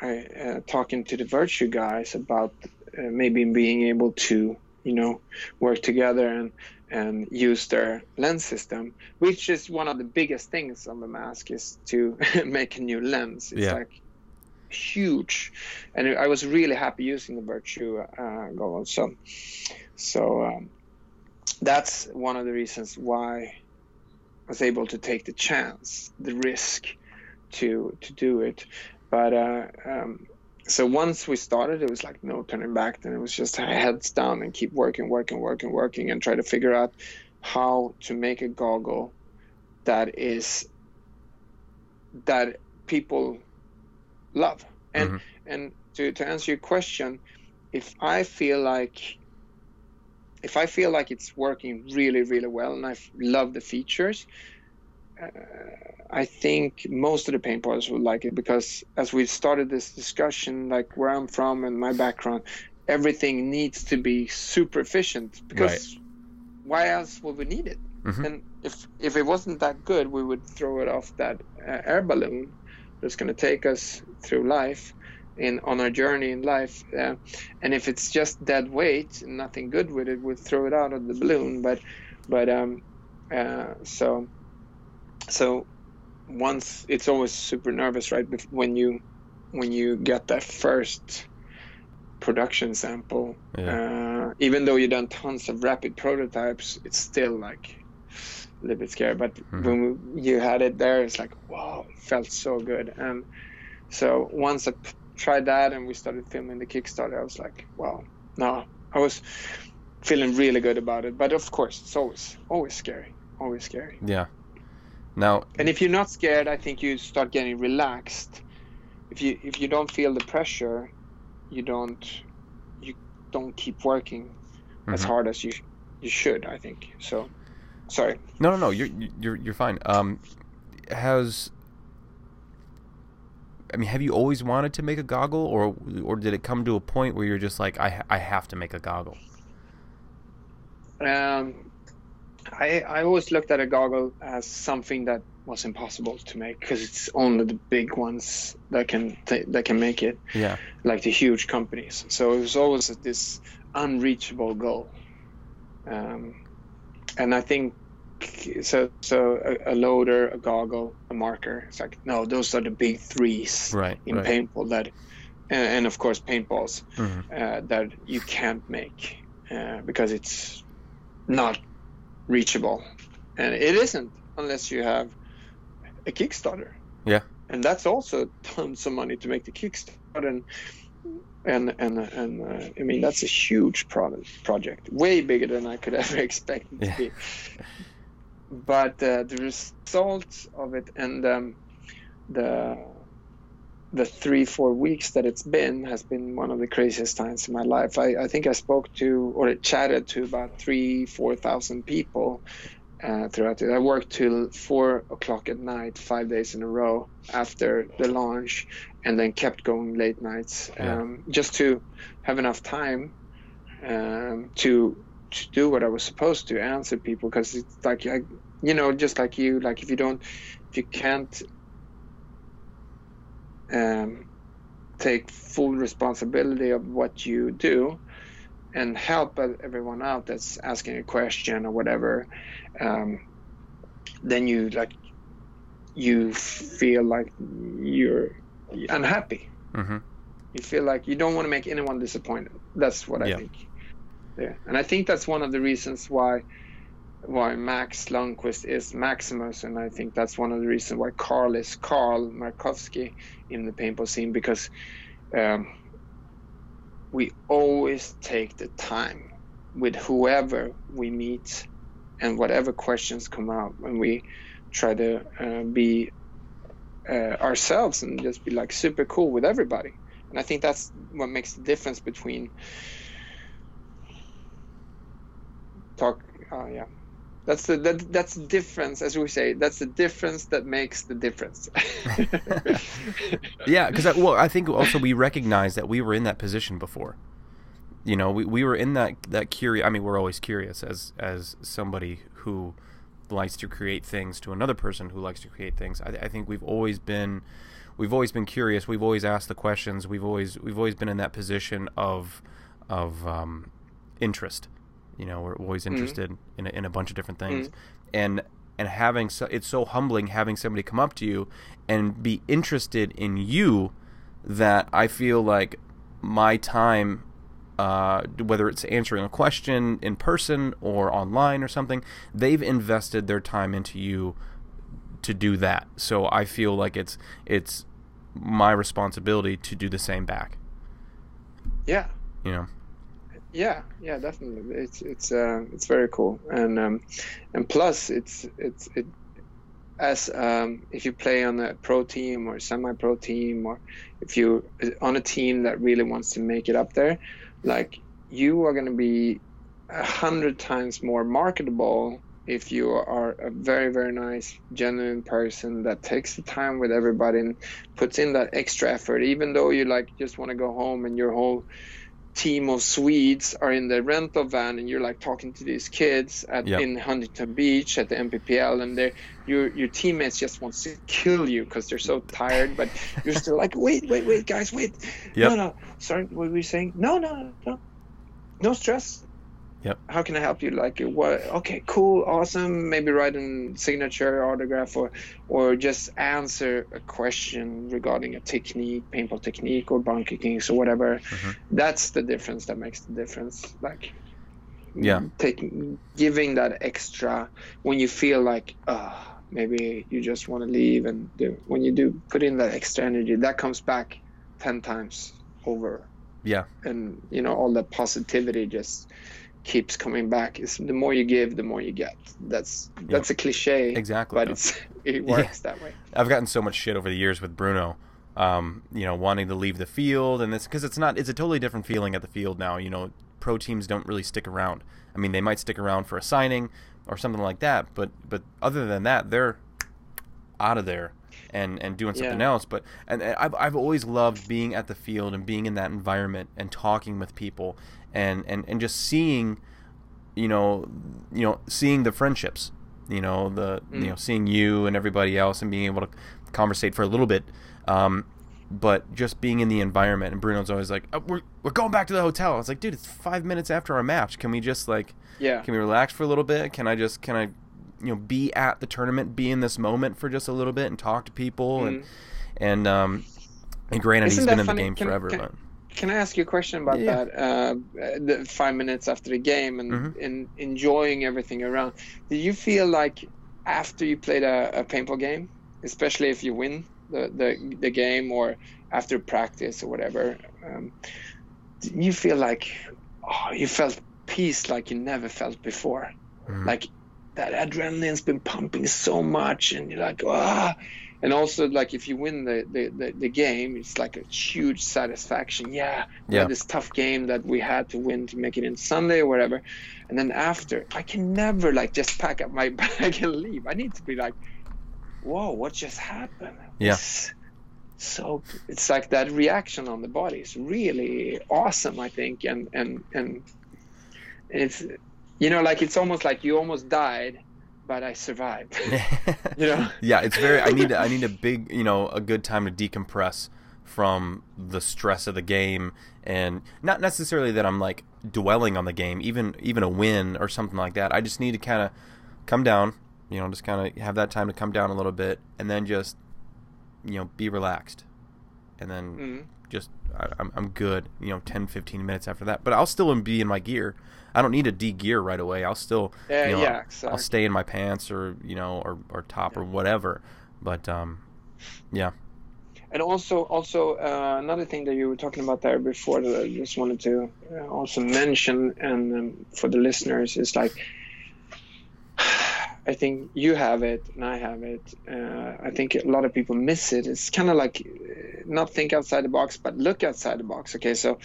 I uh, talking to the Virtue guys about uh, maybe being able to, you know, work together and and use their lens system, which is one of the biggest things on the mask is to make a new lens. It's Yeah. like huge, and I was really happy using the Virtue uh, goggles. So, so um, that's one of the reasons why I was able to take the chance, the risk to to do it. But uh, um, so once we started, it was like no turning back. Then it was just heads down and keep working, working, working, working, and try to figure out how to make a goggle that is that people love. And Mhm. and to, to answer your question, if I feel like if I feel like it's working really, really well and I love the features, I think most of the paintballers would like it because as we started this discussion, like where I'm from and my background, everything needs to be super efficient because why else would we need it? Mhm. And if if it wasn't that good, we would throw it off that uh, air balloon that's going to take us through life in on our journey in life. Uh, and if it's just dead weight and nothing good with it, we'd throw it out of the balloon. But but um, uh, so so once it's always super nervous, right? When you when you get that first production sample, uh, even though you've done tons of rapid prototypes, it's still like a little bit scary. But Mhm. when we, you had it there, it's like wow, it felt so good. And so once I p- tried that and we started filming the Kickstarter, I was like, wow, no, I was feeling really good about it. But of course, it's always always scary, always scary. Yeah. Now, And if you're not scared, I think you start getting relaxed. If you if you don't feel the pressure, you don't you don't keep working as Mhm. hard as you you should. I think so. Sorry. no, no, no, you're you're you're fine. Um, has I mean, have you always wanted to make a goggle, or or did it come to a point where you're just like, I I have to make a goggle? Um, I I always looked at a goggle as something that was impossible to make because it's only the big ones that can t- that can make it. Yeah. like the huge companies. So it was always this unreachable goal. Um, and I think so. So a, a loader, a goggle, a marker. It's like no, those are the big threes Right. in right. paintball that, and, and of course paintballs Mhm. uh, that you can't make uh, because it's not reachable, and it isn't unless you have a Kickstarter. Yeah. And that's also tons of money to make the Kickstarter, and and and and uh, I mean that's a huge product project, way bigger than I could ever expect it Yeah. to be. But uh, the results of it and um, the the three four weeks that it's been has been one of the craziest times in my life. I, I think I spoke to or chatted to about three four thousand people, uh, throughout it. I worked till four o'clock at night, five days in a row after the launch, and then kept going late nights Yeah. um, just to have enough time um, to to do what I was supposed to, answer people. Because it's like I, you know, just like you, like if you don't, if you can't um, take full responsibility of what you do and help everyone out that's asking a question or whatever um, then you like you feel like you're unhappy. Hmm you feel like you don't want to make anyone disappointed. That's what i Yeah. think. Yeah. And i think that's one of the reasons why why max lundqvist is maximus and i think that's one of the reasons why carl is carl markovsky in the paintball scene because um, we always take the time with whoever we meet and whatever questions come out and we try to uh, be uh, ourselves and just be like super cool with everybody. And i think that's what makes the difference between talk uh, yeah that's the that, that's the difference as we say that's the difference that makes the difference Yeah, because well, I think also we recognize that we were in that position before. You know, we, we were in that that curious. I mean, we're always curious as as somebody who likes to create things to another person who likes to create things. I, I think we've always been we've always been curious. We've always asked the questions. We've always we've always been in that position of of um, interest. You know, we're always interested in a, in a bunch of different things, and and having so it's so humbling having somebody come up to you and be interested in you that I feel like my time uh, whether it's answering a question in person or online or something they've invested their time into you to do that. So I feel like it's it's my responsibility to do the same back. Yeah. You know yeah yeah definitely. It's it's uh, it's very cool. And um, and plus it's it's it as um, if you play on a pro team or semi-pro team or if you on a team that really wants to make it up there like you are going to be a hundred times more marketable if you are a very very nice genuine person that takes the time with everybody and puts in that extra effort even though you like just want to go home and your whole team of Swedes are in the rental van and you're like talking to these kids at Yep. in Huntington Beach at the NPPL and they your your teammates just wants to kill you because they're so tired but you're still like wait wait wait guys wait Yep. no no sorry what were we saying no no no no stress Yep. how can I help you like what okay cool awesome maybe write a signature autograph or or just answer a question regarding a technique paintball technique or bunker kings or whatever Mhm. that's the difference that makes the difference like Yeah. taking giving that extra when you feel like uh maybe you just want to leave and do when you do put in that extra energy that comes back 10 times over yeah and you know all that positivity just keeps coming back is the more you give the more you get that's that's a cliche exactly but it's it works that way I've gotten so much shit over the years with Bruno, um, you know, wanting to leave the field, and this because it's not, it's a totally different feeling at the field now. You know, pro teams don't really stick around. I mean, they might stick around for a signing or something like that, but but other than that, they're out of there and and doing something Yeah. else. But and, and I've I've always loved being at the field and being in that environment and talking with people and and and just seeing, you know, you know, seeing the friendships you know the you Mm. know seeing you and everybody else and being able to conversate for a little bit um, but just being in the environment and bruno's always like oh, we're, we're going back to the hotel. I was like dude it's five minutes after our match. Can we just like yeah. can we relax for a little bit? Can i just can i you know be at the tournament be in this moment for just a little bit and talk to people and and um and granted Mm. Isn't he's been in the game Can- forever can- but Can I ask you a question about Yeah. that? Uh, the five minutes after the game and, Mhm. and enjoying everything around. Did you feel like after you played a, a paintball game, especially if you win the, the, the game or after practice or whatever, um, did you feel like oh, you felt peace like you never felt before? Mhm. Like that adrenaline's been pumping so much, and you're like, ah, and also like if you win the, the, the, the game it's like a huge satisfaction. Yeah Yeah. this tough game that we had to win to make it in sunday or whatever. And then after i can never like just pack up my bag and leave. I need to be like whoa what just happened? Yeah. It's so it's like that reaction on the body. Is really awesome i think. And and and it's you know like it's almost like you almost died but i survived you know yeah, it's very. I need. I need a big, you know, a good time to decompress from the stress of the game, and not necessarily that I'm like dwelling on the game. Even even a win or something like that. I just need to kind of come down. You know, just kind of have that time to come down a little bit, and then just, you know, be relaxed, and then Mhm. just I, I'm I'm good. You know, 10, 15 minutes after that. But I'll still be in my gear. I don't need to de-gear right away. I'll still Yeah, you know, yeah, I'll stay in my pants or you know or, or top or whatever. But um, yeah, And also, also uh, another thing that you were talking about there before that I just wanted to uh, also mention, and um, for the listeners, is like I think you have it and I have it. Uh, I think a lot of people miss it. It's kind of like uh, not think outside the box, but look outside the box. Okay, so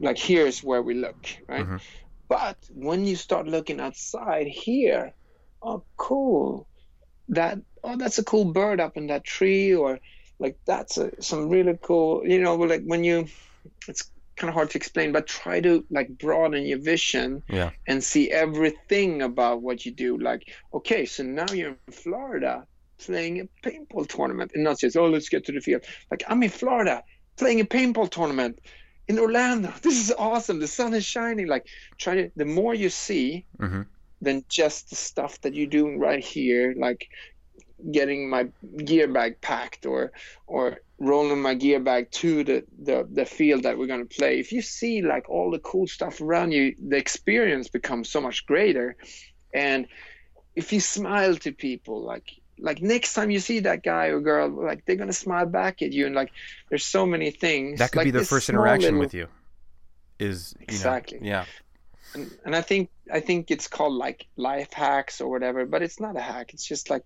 like here's where we look, right? Mhm. But when you start looking outside here, oh, cool. That oh, that's a cool bird up in that tree, or like that's a, some really cool. You know, like when you, it's kind of hard to explain, but try to like broaden your vision yeah, and see everything about what you do. Like, okay, so now you're in Florida playing a paintball tournament, and not just oh, let's get to the field. Like I'm in Florida playing a paintball tournament in Orlando. This is awesome. The sun is shining. Like, try to. The more you see, hmm than just the stuff that you're doing right here, like getting my gear bag packed or or rolling my gear bag to the the, the field that we're going to play. If you see like all the cool stuff around you, the experience becomes so much greater. And if you smile to people, like like next time you see that guy or girl, like they're gonna smile back at you, and like there's so many things that could like be their this first interaction little- with you. Is you Exactly. Know, yeah, and, and I think I think it's called like life hacks or whatever, but it's not a hack. It's just like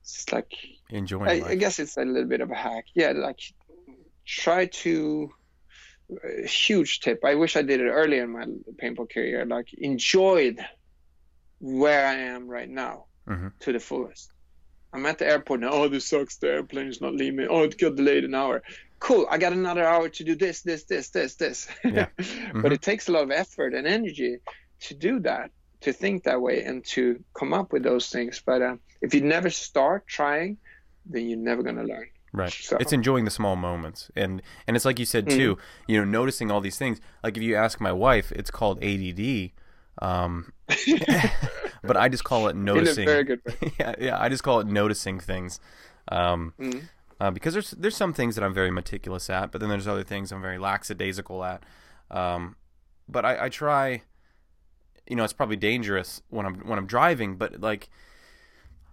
it's just like enjoying I. I guess it's a little bit of a hack. Yeah, like try to a huge tip. I wish I did it earlier in my paintball career. Like enjoyed where I am right now Mhm. to the fullest. I'm at the airport now. Oh, this sucks. The airplane is not leaving. Oh, it got delayed an hour. Cool. I got another hour to do this, this, this, this, this. Yeah. but Mhm. it takes a lot of effort and energy to do that, to think that way, and to come up with those things. But uh, if you never start trying, then you're never gonna learn. Right. So- It's enjoying the small moments, and and it's like you said Mm-hmm. too. You know, noticing all these things. Like if you ask my wife, it's called ADD. Um, but I just call it In noticing. a very good way. yeah, yeah. I just call it noticing things. Um, Mhm. uh, because there's there's some things that I'm very meticulous at, but then there's other things I'm very lackadaisical at. Um, but I, I try. You know, it's probably dangerous when I'm when I'm driving, but like,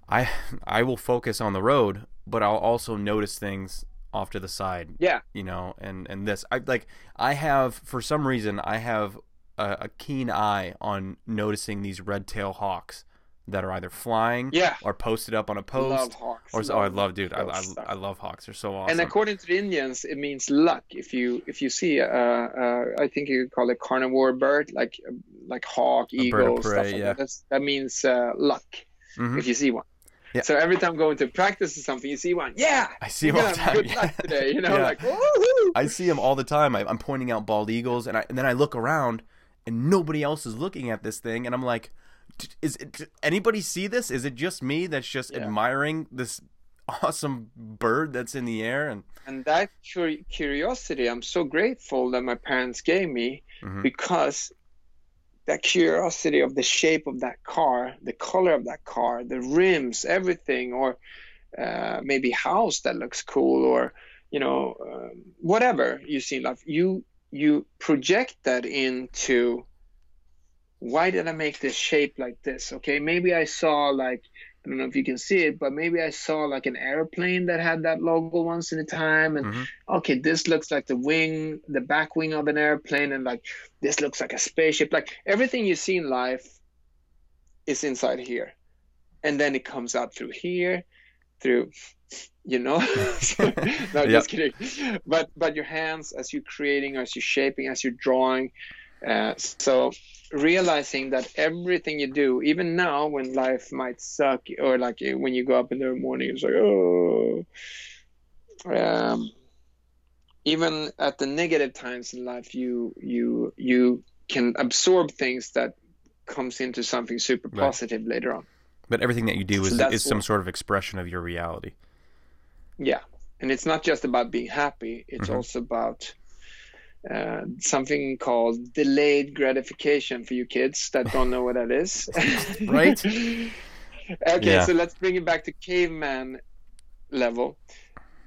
I I will focus on the road, but I'll also notice things off to the side. Yeah. You know, and and this I like I have for some reason I have a, a keen eye on noticing these red tail hawks that are either flying Yeah. or posted up on a Love post hawks. or oh, I love, dude. I, I. I love hawks. They're so awesome. And according to the Indians, it means luck. If you if you see, uh, uh, I think you could call it carnivore bird, like like hawk, of eagle, stuff like yeah. that. That means uh, luck. Mhm. If you see one. Yeah. So every time going to practice or something, you see one. Yeah. I see you're them all gonna the have time. Luck today. You know, Yeah. like woohoo. I see them all the time. I, I'm pointing out bald eagles, and I and then I look around, and nobody else is looking at this thing, and I'm like, is it, anybody see this? Is it just me that's just Yeah. admiring this awesome bird that's in the air? And and that curiosity i'm so grateful that my parents gave me Mhm. because that curiosity of the shape of that car the color of that car the rims everything or uh, maybe house that looks cool or you know um, whatever you see in life you you project that into why did i make this shape like this okay maybe i saw like I don't know if you can see it, but maybe I saw like an airplane that had that logo once in a time, and Mhm. okay, this looks like the wing, the back wing of an airplane, and like this looks like a spaceship. Like everything you see in life is inside here, and then it comes out through here, through you know? No Yep. just kidding. But but your hands as you're creating as you're shaping as you're drawing uh, so realizing that everything you do even now when life might suck or like uh, when you go up in the morning it's like oh. Um, even at the negative times in life you you you can absorb things that comes into something super Right. positive later on But everything that you do is, that's is some what- sort of expression of your reality. Yeah, and it's not just about being happy. It's Mhm. also about uh, something called delayed gratification for you kids that don't know what that is. Right. okay, Yeah. so let's bring it back to caveman level.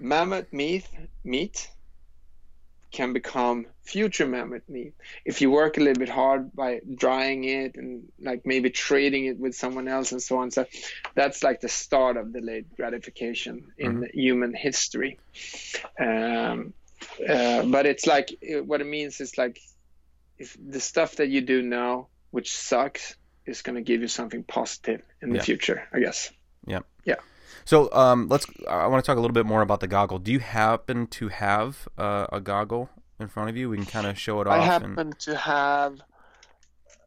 Mammoth meat meat can become future mammoth meat. If you work a little bit hard by drying it and like maybe trading it with someone else and so on so that's like the start of delayed gratification in human history. Um, uh, but it's like what it means is like if the stuff that you do now which sucks is going to give you something positive in the Yeah. future i guess So um, let's. I want to talk a little bit more about the goggle. Do you happen to have uh, a goggle in front of you? We can kind of show it off. i happen to have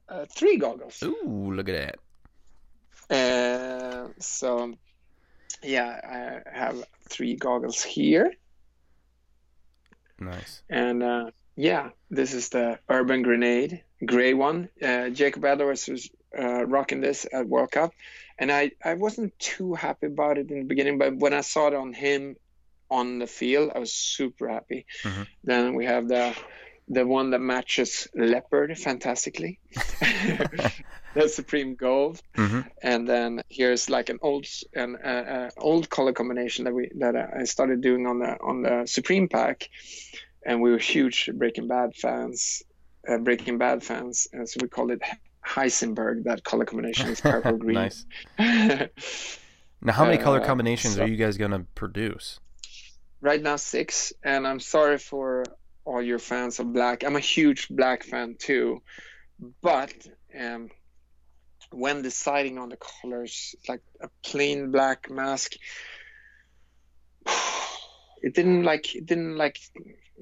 uh, three goggles Ooh, look at that. Uh, so, yeah, I have three goggles here, Nice. and uh, yeah, this is the Urban Grenade gray one. Uh, Jacob Edwards was uh, rocking this at World Cup, and I I wasn't too happy about it in the beginning, but when I saw it on him on the field, I was super happy. Mhm. Then we have the the one that matches leopard fantastically. the Supreme Gold. hmm and then here's like an old an uh, uh, old color combination that we that I started doing on the on the Supreme pack, and we were huge Breaking Bad fans, uh, Breaking Bad fans, and so we called it Heisenberg. That color combination is purple green. nice. Now, how many color Uh, combinations so- are you guys gonna produce? right now six, and I'm sorry for all your fans of black. I'm a huge black fan too, but um, when deciding on the colors, like a plain black mask, it didn't like it didn't like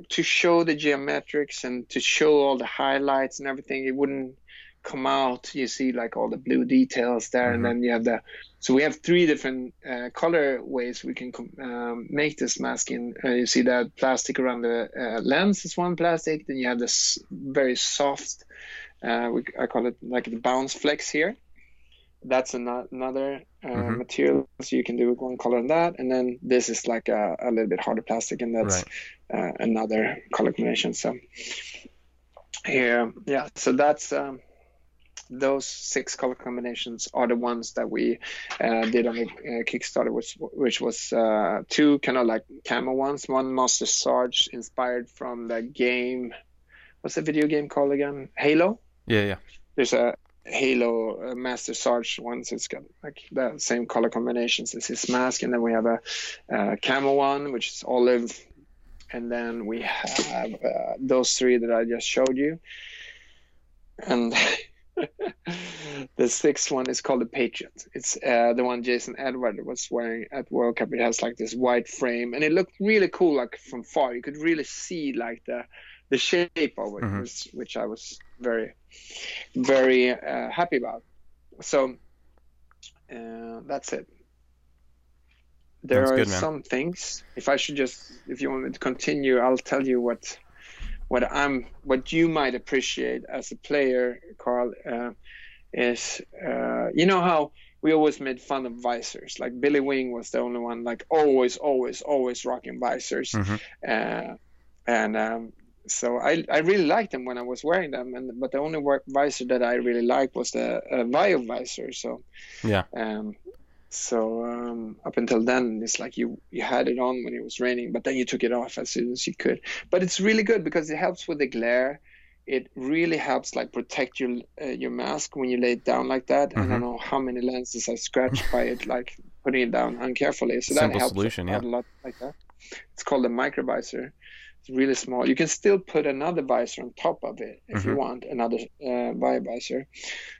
to show the geometrics and to show all the highlights and everything. It wouldn't come out. You see like all the blue details there, Mhm. and then you have the. So we have three different uh, color ways we can com- um, make this mask in. Uh, you see that plastic around the uh, lens is one plastic. Then you have this very soft. Uh, we, I call it like the bounce flex here. That's ano- another uh, Mhm. material, so you can do one color on that, and then this is like a, a little bit harder plastic, and that's uh, another color combination. So here, yeah, so that's um, those six color combinations are the ones that we uh, did on the uh, Kickstarter, which which was uh, two kind of like camo ones. One Master Sarge inspired from the game. What's the video game called again? Halo Yeah, yeah. there's a Halo uh, Master Sarge one, so it's got like the same color combinations as his mask, and then we have a uh, camo one, which is olive, and then we have uh, those three that I just showed you, and the sixth one is called the Patriot. It's uh, the one Jason Edward was wearing at World Cup. It has like this white frame, and it looked really cool, like from far. You could really see like the the shape of it, Mhm. which, which I was very, very uh, happy about. So uh, that's it. There That's are good, some things. If I should just, if you want me to continue, I'll tell you what, what I'm, what you might appreciate as a player, Carl, uh, is, uh, you know how we always made fun of visors. Like Billy Wing was the only one, like always, always, always rocking visors, Mhm. uh, and um, so I, I really liked them when I was wearing them. And but the only work visor that I really liked was the uh, Vio visor. So Yeah. um, so um, up until then, it's like you you had it on when it was raining, but then you took it off as soon as you could. But it's really good because it helps with the glare. It really helps like protect your uh, your mask when you lay it down like that. I Mhm. don't know how many lenses I scratched by it, like putting it down uncarefully. So that Simple helps solution, yeah. a lot like that. It's called a micro visor. It's really small. You can still put another visor on top of it if you Mhm. want another uh, visor.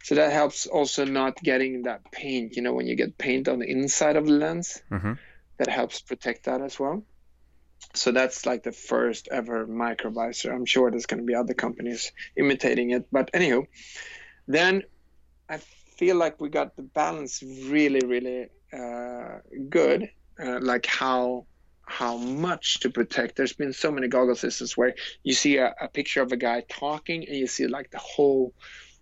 So that helps also not getting that paint. You know, when you get paint on the inside of the lens, Mhm. that helps protect that as well. So that's like the first ever microvisor. I'm sure there's going to be other companies imitating it, but anywho, then I feel like we got the balance really, really uh, good. Uh, like how how much to protect. There's been so many goggle systems where you see a, a picture of a guy talking and you see like the whole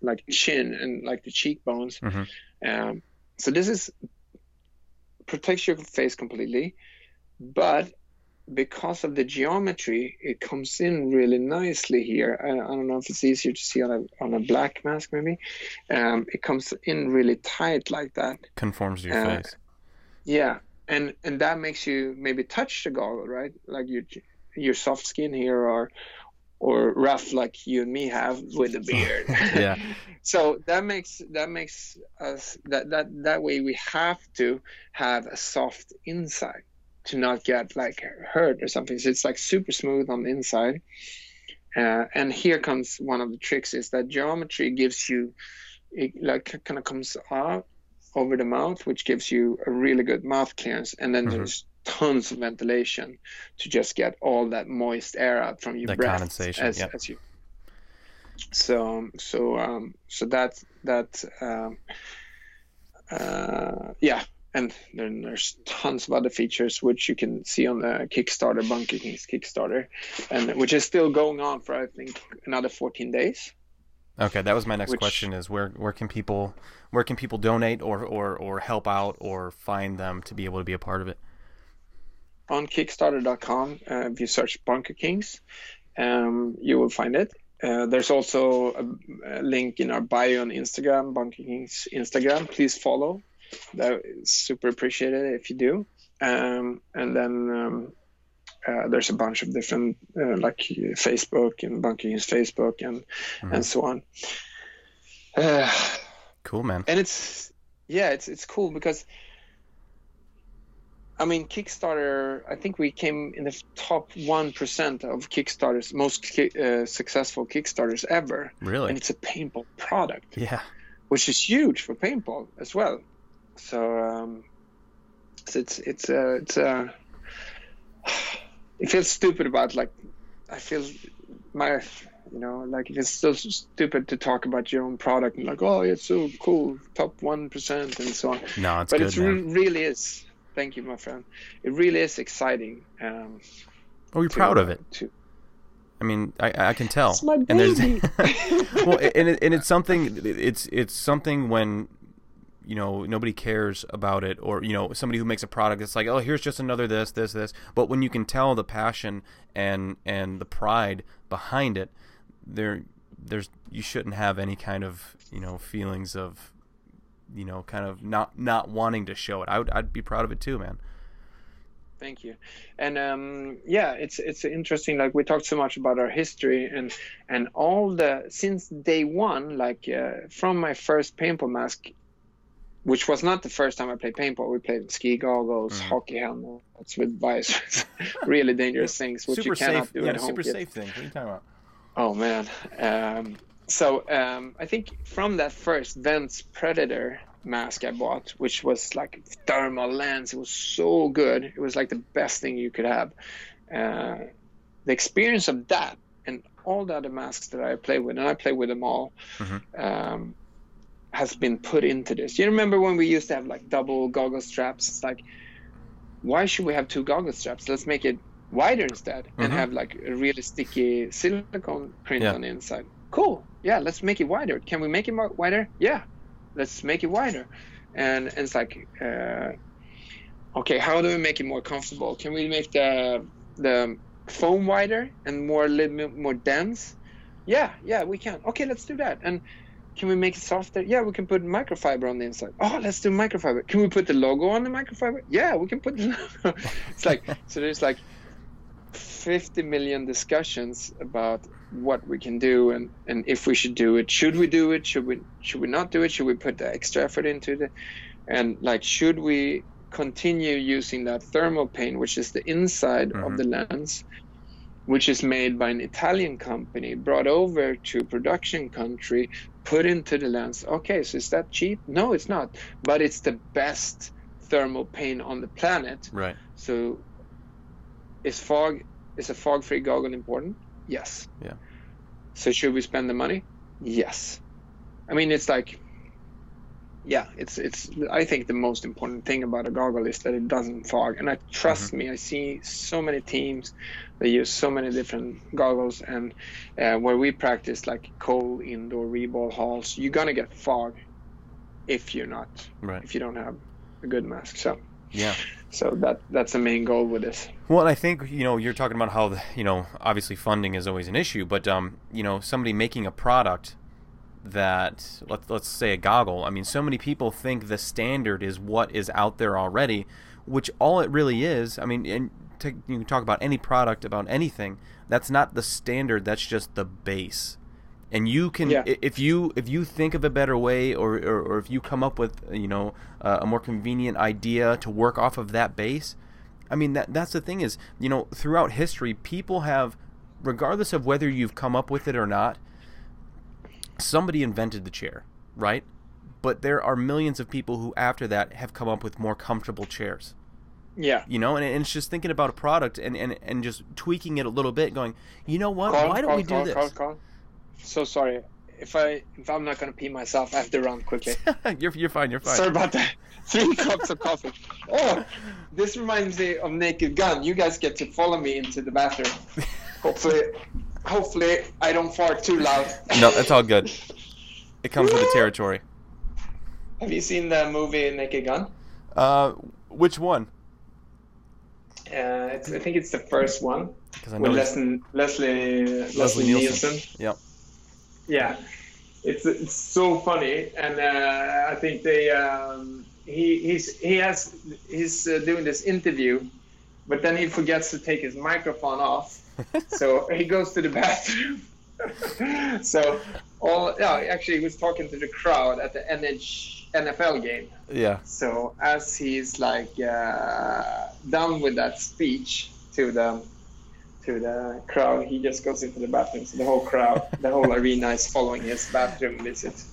like chin and like the cheekbones. Mhm. Um, so this is protects your face completely, but because of the geometry, it comes in really nicely here. I, I don't know if it's easier to see on a on a black mask maybe. Um, it comes in really tight like that. Conforms to your Uh, face. Yeah, and and that makes you maybe touch the goggle, right? Like your your soft skin here, or or rough like you and me have with the beard. Yeah. so that makes that makes us that that that way we have to have a soft inside to not get like hurt or something. So it's like super smooth on the inside. Uh, and here comes one of the tricks is that geometry gives you it like kind of comes out over the mouth, which gives you a really good mouth clearance, and then Mhm. there's tons of ventilation to just get all that moist air out from your That breath condensation, as, yep. as you. So so um so that that um, uh, yeah, and then there's tons of other features which you can see on the Kickstarter, Bunker Kings Kickstarter, and which is still going on for I think another 14 days. Okay, that was my next Which- question is where where can people where can people donate or, or, or help out or find them to be able to be a part of it? on Kickstarter.com. Uh, if you search Bunker Kings, um, you will find it. Uh, there's also a, a link in our bio on Instagram, Bunker Kings Instagram. Please follow. That is super appreciated if you do. Um, and then um, uh, there's a bunch of different, uh, like Facebook and Bunker Kings Facebook and and so on. Uh, Cool, man. and it's yeah it's it's cool because i mean kickstarter i think we came in the top 1% of kickstarters most ki- uh, successful kickstarters ever Really? and it's a paintball product Yeah. which is huge for paintball as well so um so it's it's uh, it's uh it feels stupid about like i feel my you know like it is so stupid to talk about your own product and like oh it's so cool top 1% and so on No, it's but it re- really is thank you my friend it really is exciting um Are we to- proud of it? to, I mean, I I can tell. It's my and baby. well, and it, and it's something. It's it's something when you know nobody cares about it, or you know somebody who makes a product. It's like, oh, here's just another this, this, this. But when you can tell the passion and and the pride behind it, there there's you shouldn't have any kind of you know feelings of you know kind of not not wanting to show it. I would I'd be proud of it too, man. Thank you. And um, yeah, it's it's interesting. Like we talked so much about our history and and all the since day one, like uh, from my first paintball mask, which was not the first time I played paintball. We played ski goggles, Mhm. hockey helmets with visors, really dangerous things which you cannot safe, do yeah, at home. super kit. safe thing. What are you talking about? Oh man. Um, so um, I think from that first Vents Predator mask I bought, which was like thermal lens, it was so good. It was like the best thing you could have. Uh, the experience of that and all the other masks that I play with, and I play with them all, Mhm. um, has been put into this. You remember when we used to have like double goggle straps? It's like, why should we have two goggle straps? Let's make it wider instead and Mhm. have like a really sticky silicone print Yeah. on the inside. Cool. Yeah, let's make it wider. Can we make it more wider? Yeah, let's make it wider. And, and it's like, uh, okay, how do we make it more comfortable? Can we make the the foam wider and more a little more dense? Yeah, yeah, we can. Okay, let's do that. And can we make it softer? Yeah, we can put microfiber on the inside. Oh, let's do microfiber. Can we put the logo on the microfiber? Yeah, we can put the logo. it's like so there's like 50 million discussions about what we can do and, and if we should do it. Should we do it? Should we should we not do it? Should we put the extra effort into it? And like should we continue using that thermal paint, which is the inside Mhm. of the lens, which is made by an Italian company, brought over to production country, put into the lens. Okay, so is that cheap? No, it's not. But it's the best thermal pain on the planet. Right. So, is fog is a fog-free goggle important? Yes. Yeah. So should we spend the money? Yes. I mean, it's like, yeah, it's it's. I think the most important thing about a goggle is that it doesn't fog. And I trust me, I see so many teams that use so many different goggles, and uh, where we practice like cold indoor reball halls, you're gonna get fog if you're not Right. if you don't have a good mask. So Yeah. so that that's the main goal with this. Well, I think you know you're talking about how the, you know obviously funding is always an issue, but um, you know somebody making a product that let's let's say a goggle. I mean, so many people think the standard is what is out there already, which all it really is. I mean, and you can talk about any product about anything. That's not the standard. That's just the base. And you can, Yeah. if you if you think of a better way, or, or, or if you come up with you know uh, a more convenient idea to work off of that base, I mean that that's the thing is you know throughout history people have, regardless of whether you've come up with it or not, somebody invented the chair, right? But there are millions of people who after that have come up with more comfortable chairs Yeah. you know and, and it's just thinking about a product and, and, and just tweaking it a little bit going you know what why don't we do this. So sorry. If I if I'm not gonna pee myself, I have to run quickly. you're, you're fine you're fine Sorry about that. Three cups of coffee. Oh, this reminds me of Naked Gun. You guys get to follow me into the bathroom. Hopefully, hopefully I don't fart too loud. no that's all good it comes with the territory Have you seen the movie Naked Gun? uh which one Uh, it's, I think it's the first one i with it's- Leslie, Leslie Leslie Nielsen. Nielsen. Yep. Yeah, it's it's so funny, and uh, I think they um, he he's he has he's uh, doing this interview, but then he forgets to take his microphone off, so he goes to the bathroom. so all yeah, actually he was talking to the crowd at the NH, NFL game. yeah So as he's like uh, done with that speech to the to the crowd, he just goes into the bathroom. So the whole crowd, the whole arena is following his bathroom visit.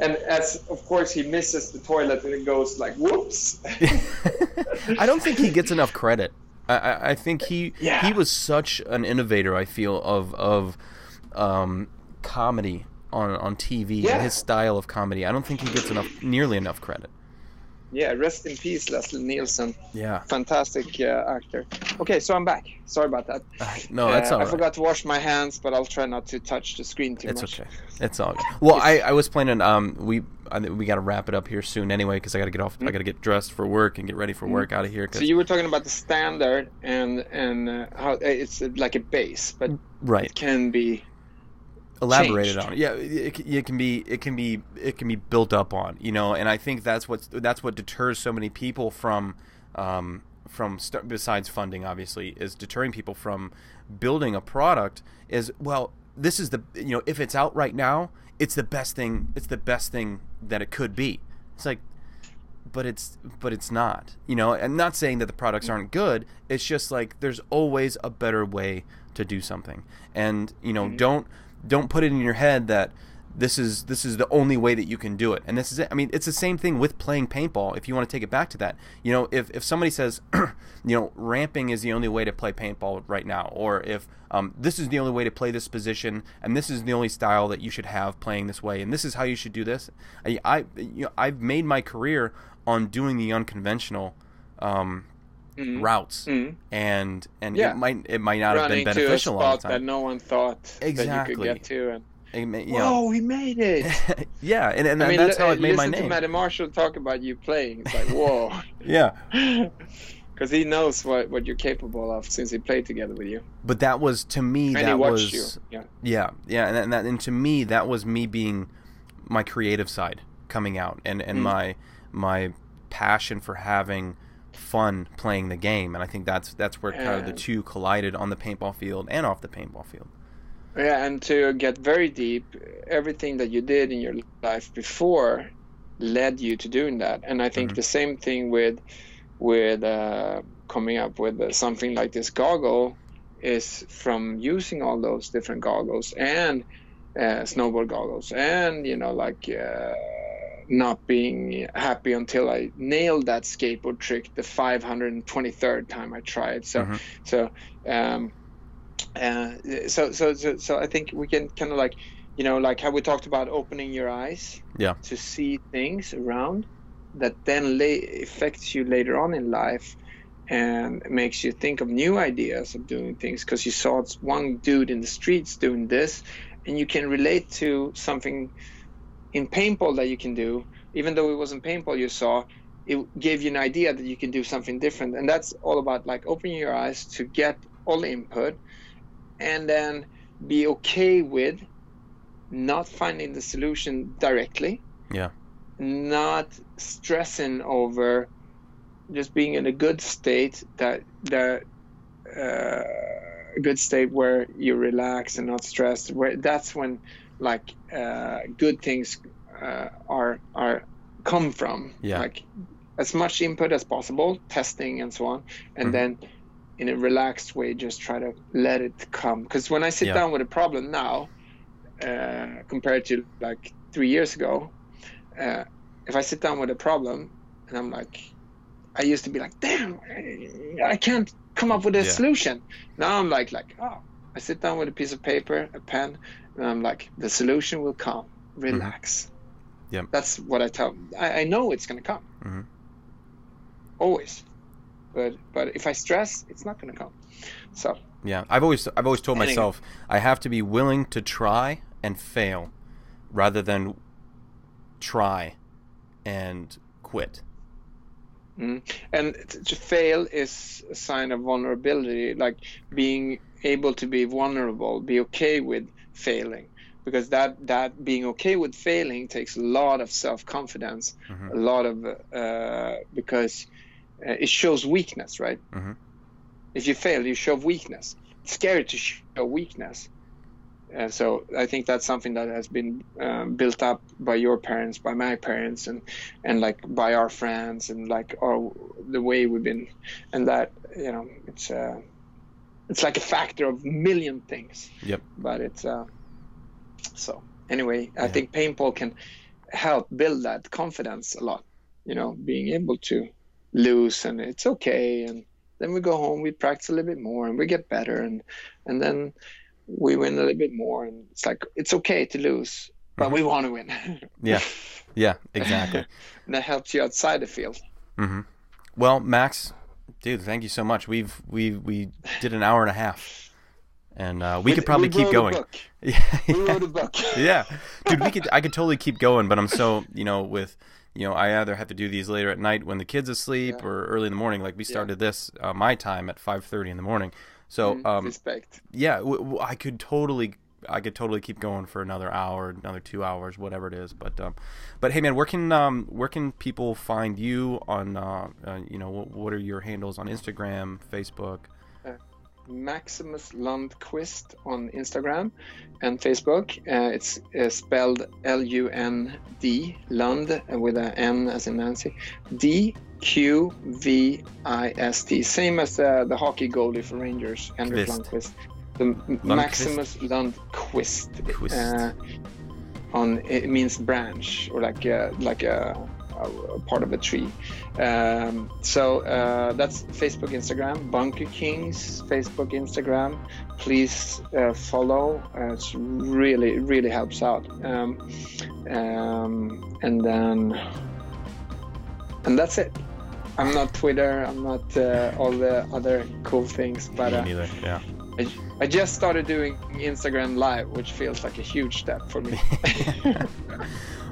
And as of course he misses the toilet and it goes like whoops. i don't think he gets enough credit I, I, think he Yeah. he was such an innovator i feel of of um, comedy on on tv Yeah. and his style of comedy i don't think he gets enough nearly enough credit yeah, rest in peace, Leslie Nielsen. yeah Fantastic uh, actor. Okay, so I'm back. Sorry about that. no that's Uh, all I forgot to wash my hands, but I'll try not to touch the screen too It's much. okay. It's all good. Well, I, I was planning. Um, we I, we got to wrap it up here soon anyway because I got to get off. I got to get dressed for work and get ready for work out of here. 'cause- So you were talking about the standard and and uh, how it's uh, like a base, but right. it can be Elaborated changed. on. Yeah, it, it, it can be. It can be. It can be built up on. You know, and I think that's what that's what deters so many people from. Um, from st- besides funding, obviously, is deterring people from building a product. Is well, this is the you know if it's out right now, it's the best thing. It's the best thing that it could be. It's like but it's but it's not you know i'm not saying that the products aren't good it's just like there's always a better way to do something and you know mm-hmm. don't don't put it in your head that this is this is the only way that you can do it and this is it i mean it's the same thing with playing paintball if you want to take it back to that you know if, if somebody says you know ramping is the only way to play paintball right now or if um, this is the only way to play this position and this is the only style that you should have playing this way and this is how you should do this i, I you know i've made my career on doing the unconventional um, Mhm. routes Mhm. and and Yeah. it might it might not have been running to a beneficial all spot the that time no one thought that you could get to. And It may- you whoa, know, we made it! yeah and, and I mean, that's li- how it made my name. listen to Matty Marshall talk about you playing. It's like whoa, yeah because he knows what what you're capable of since he played together with you but that was to me and that watched was you. Yeah. Yeah, yeah, and, and that, and to me, that was me being my creative side coming out, and and Mm. my my passion for having fun playing the game, and I think that's that's where kind of the two collided on the paintball field and off the paintball field. Yeah, and to get very deep, everything that you did in your life before led you to doing that. And I think Mhm. the same thing with with uh, coming up with uh, something like this goggle is from using all those different goggles and uh, snowboard goggles and you know like uh, not being happy until I nailed that skateboard trick the 523rd time I tried. So Mhm. so um, uh, so so so so I think we can kind of like you know like how we talked about opening your eyes Yeah. to see things around that then la- affects you later on in life and makes you think of new ideas of doing things because you saw one dude in the streets doing this and you can relate to something in paintball that you can do even though it wasn't paintball you saw it gave you an idea that you can do something different and that's all about like opening your eyes to get all the input and then be okay with not finding the solution directly Yeah. not stressing over just being in a good state that that uh, good state where you relax and not stressed where that's when like uh, good things uh, are are come from Yeah. like as much input as possible testing and so on and Mhm. then in a relaxed way just try to let it come because when i sit Yeah. down with a problem now uh, compared to like three years ago uh, if I sit down with a problem and I'm like, I used to be like, damn, I- can't come up with a Yeah. solution. Now I'm like, like, oh, I sit down with a piece of paper, a pen, and I'm like, the solution will come. Relax. Yeah. That's what I tell. I, I know it's gonna come. Mhm. Always. But but if I stress, it's not gonna come. So Yeah, I've always I've always told Anyway. myself I have to be willing to try and fail, rather than try and quit. Mm. And to fail is a sign of vulnerability, like being able to be vulnerable, be okay with failing, because that that being okay with failing takes a lot of self confidence, Mhm. a lot of uh, because it shows weakness, right? Mhm. If you fail, you show weakness. It's scary to show weakness. Uh, so I think that's something that has been um, built up by your parents, by my parents, and and like by our friends, and like our the way we've been, and that you know it's uh, it's like a factor of million things. Yep. But it's uh, so anyway, I Yeah. think paintball can help build that confidence a lot. You know, being able to lose and it's okay, and then we go home, we practice a little bit more, and we get better, and and then we win a little bit more, and it's like it's okay to lose, but we want to win. Yeah, yeah, exactly. and that helps you outside the field. mm-hmm. Well, Max, dude, thank you so much. We've we we did an hour and a half, and uh, we With- could probably we keep going. Yeah, We book. yeah, dude, we could. I could totally keep going, but I'm so you know with you know I either have to do these later at night when the kids asleep Yeah. or early in the morning. Like we started this uh, my time at 5:30 in the morning. So Mm, um, respect. yeah, w- w- I could totally, I could totally keep going for another hour, another two hours, whatever it is. But, um, but hey, man, where can um, where can people find you on, uh, uh, you know, what, what are your handles on Instagram, Facebook? Maximus Lundqvist on Instagram and Facebook. Uh, it's uh, spelled L U N D Lund uh, with an N as in Nancy. D Q V I S T. Same as uh, the hockey goalie for Rangers, Henrik Kvist. Lundqvist. The M- Maximus Lundqvist. Quist. Uh, on it means branch or like a, like a, a part of a tree. Um, so uh, that's Facebook, Instagram, Bunker Kings, Facebook, Instagram. Please uh, follow. Uh, it's really, really helps out. Um, um, and then, and that's it. I'm not Twitter. I'm not uh, all the other cool things, but Me uh, neither. Yeah. I, I just started doing Instagram Live, which feels like a huge step for me.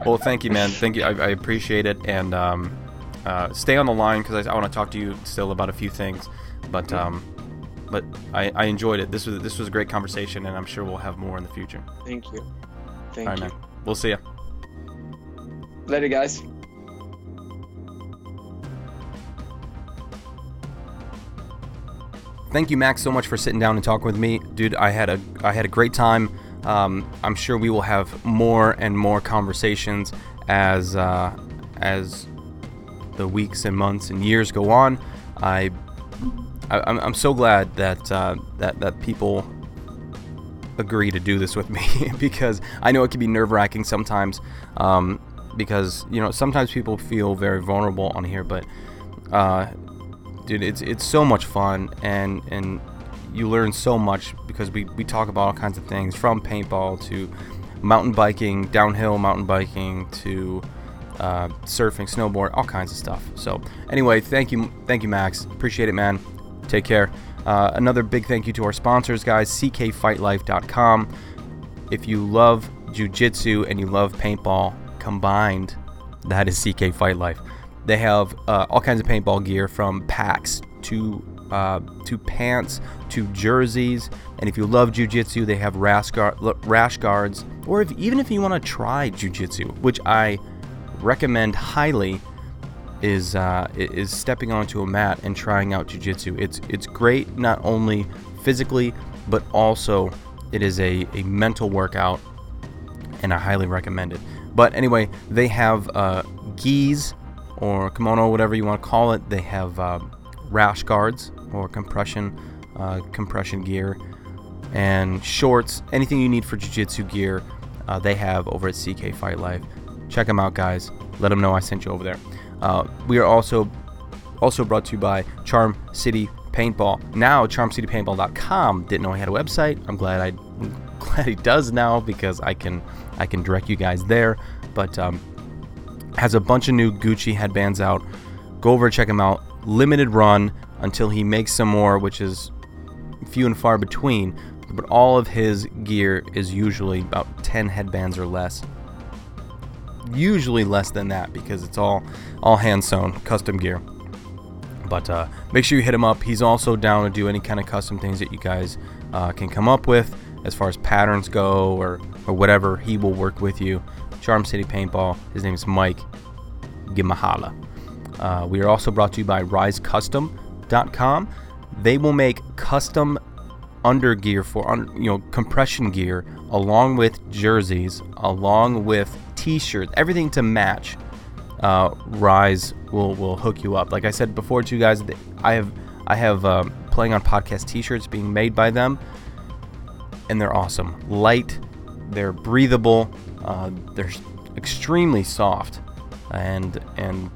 Well, thank you, man. Thank you. I, I appreciate it, and um, uh, stay on the line because I, I want to talk to you still about a few things. But um, but I, I enjoyed it. This was this was a great conversation, and I'm sure we'll have more in the future. Thank you. Thank All right, you. man. We'll see you. Later, guys. Thank you max so much for sitting down and talking with me dude i had a i had a great time um, i'm sure we will have more and more conversations as uh, as the weeks and months and years go on i, I I'm, I'm so glad that uh, that that people agree to do this with me because I know it can be nerve wracking sometimes. Um, because you know sometimes people feel very vulnerable on here, but uh, dude, it's it's so much fun and and you learn so much because we we talk about all kinds of things from paintball to mountain biking, downhill mountain biking to uh, surfing, snowboard, all kinds of stuff. So anyway, thank you, thank you, Max. Appreciate it, man. Take care. Uh, another big thank you to our sponsors, guys. CKFightLife.com. If you love jujitsu and you love paintball combined, that is CK Fight Life. They have uh, all kinds of paintball gear from packs to uh, to pants to jerseys. And if you love jujitsu, they have rash, guard, rash guards. Or if, even if you want to try jujitsu, which I recommend highly, is uh, is stepping onto a mat and trying out jujitsu. It's it's great not only physically but also it is a, a mental workout, and I highly recommend it. But anyway, they have uh, or kimono, whatever you want to call it. They have uh, rash guards or compression uh, compression gear and shorts. Anything you need for jiu-jitsu gear, uh, they have over at CK Fight Life. Check them out, guys. Let them know I sent you over there. Uh, we are also also brought to you by Charm City Paintball. Now, CharmCityPaintball.com. Didn't know he had a website. I'm glad I glad he does now because I can I can direct you guys there. But um, has a bunch of new Gucci headbands out. Go over check him out. Limited run until he makes some more, which is few and far between. But all of his gear is usually about 10 headbands or less. Usually less than that because it's all all hand sewn custom gear. But uh, make sure you hit him up. He's also down to do any kind of custom things that you guys uh, can come up with as far as patterns go or, or whatever. He will work with you. Charm City Paintball. His name is Mike. Give him a holla. Uh, we are also brought to you by RiseCustom.com. They will make custom undergear for you know compression gear along with jerseys, along with t-shirts, everything to match. Uh, Rise will will hook you up. Like I said before to you guys, I have I have um, playing on podcast t-shirts being made by them, and they're awesome. Light, they're breathable, uh, they're extremely soft, and and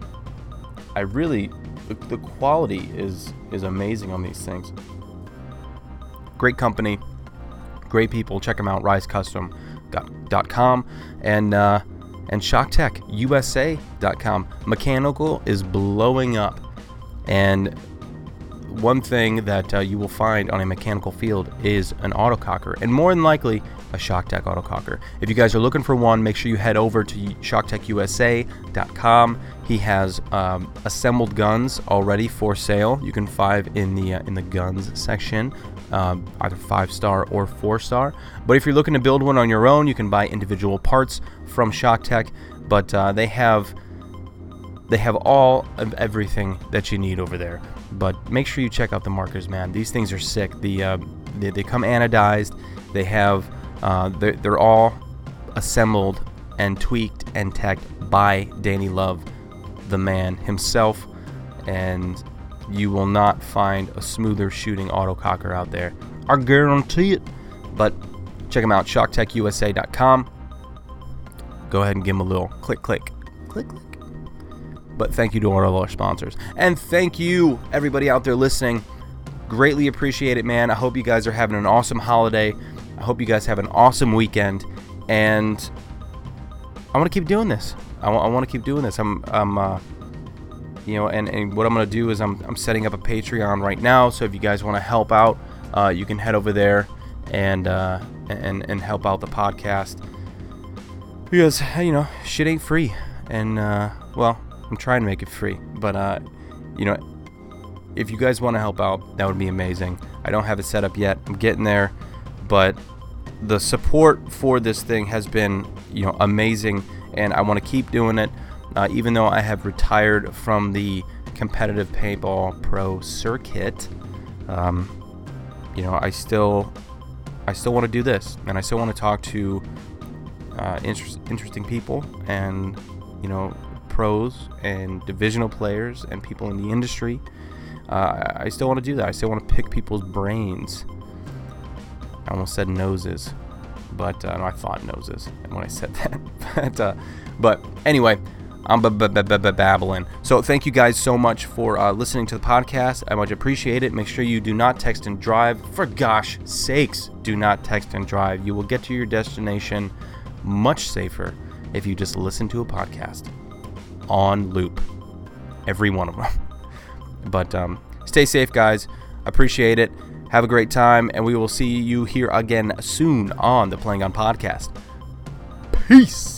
I really the, the quality is is amazing on these things. Great company, great people. Check them out. RiseCustom.com and uh, and ShockTechUSA.com. Mechanical is blowing up, and one thing that uh, you will find on a mechanical field is an autococker, and more than likely a ShockTech autococker. If you guys are looking for one, make sure you head over to ShockTechUSA.com. He has um, assembled guns already for sale. You can find in the uh, in the guns section, um, either five star or four star. But if you're looking to build one on your own, you can buy individual parts from ShockTech. But uh, they have they have all of everything that you need over there. But make sure you check out the markers, man. These things are sick. The uh, they, they, come anodized. They have uh, they're, they're all assembled and tweaked and teched by Danny Love, the man himself, and you will not find a smoother shooting autococker out there. I guarantee it. But check them out, ShockTechUSA.com. Go ahead and give them a little click, click, click, click. But thank you to all of our sponsors. And thank you, everybody out there listening. Greatly appreciate it, man. I hope you guys are having an awesome holiday. I hope you guys have an awesome weekend. And I want to keep doing this. I, w- I want to keep doing this. I'm, I'm uh, you know, and, and what I'm going to do is I'm, I'm setting up a Patreon right now. So if you guys want to help out, uh, you can head over there and, uh, and, and help out the podcast. Because, you know, shit ain't free. And, uh, well, I'm trying to make it free, but uh, you know, if you guys want to help out, that would be amazing. I don't have it set up yet. I'm getting there, but the support for this thing has been, you know, amazing, and I want to keep doing it. Uh, even though I have retired from the competitive paintball pro circuit, um, you know, I still, I still want to do this, and I still want to talk to uh, inter- interesting people, and you know, pros and divisional players and people in the industry. Uh, I still want to do that. I still want to pick people's brains. I almost said noses. But uh, I thought noses when I said that. but, uh, but anyway, I'm babbling. So thank you guys so much for uh, listening to the podcast. I much appreciate it. Make sure you do not text and drive. For gosh sakes, do not text and drive. You will get to your destination much safer if you just listen to a podcast on loop. Every one of them. But um, stay safe, guys. Appreciate it. Have a great time, and we will see you here again soon on the Playing On Podcast. Peace.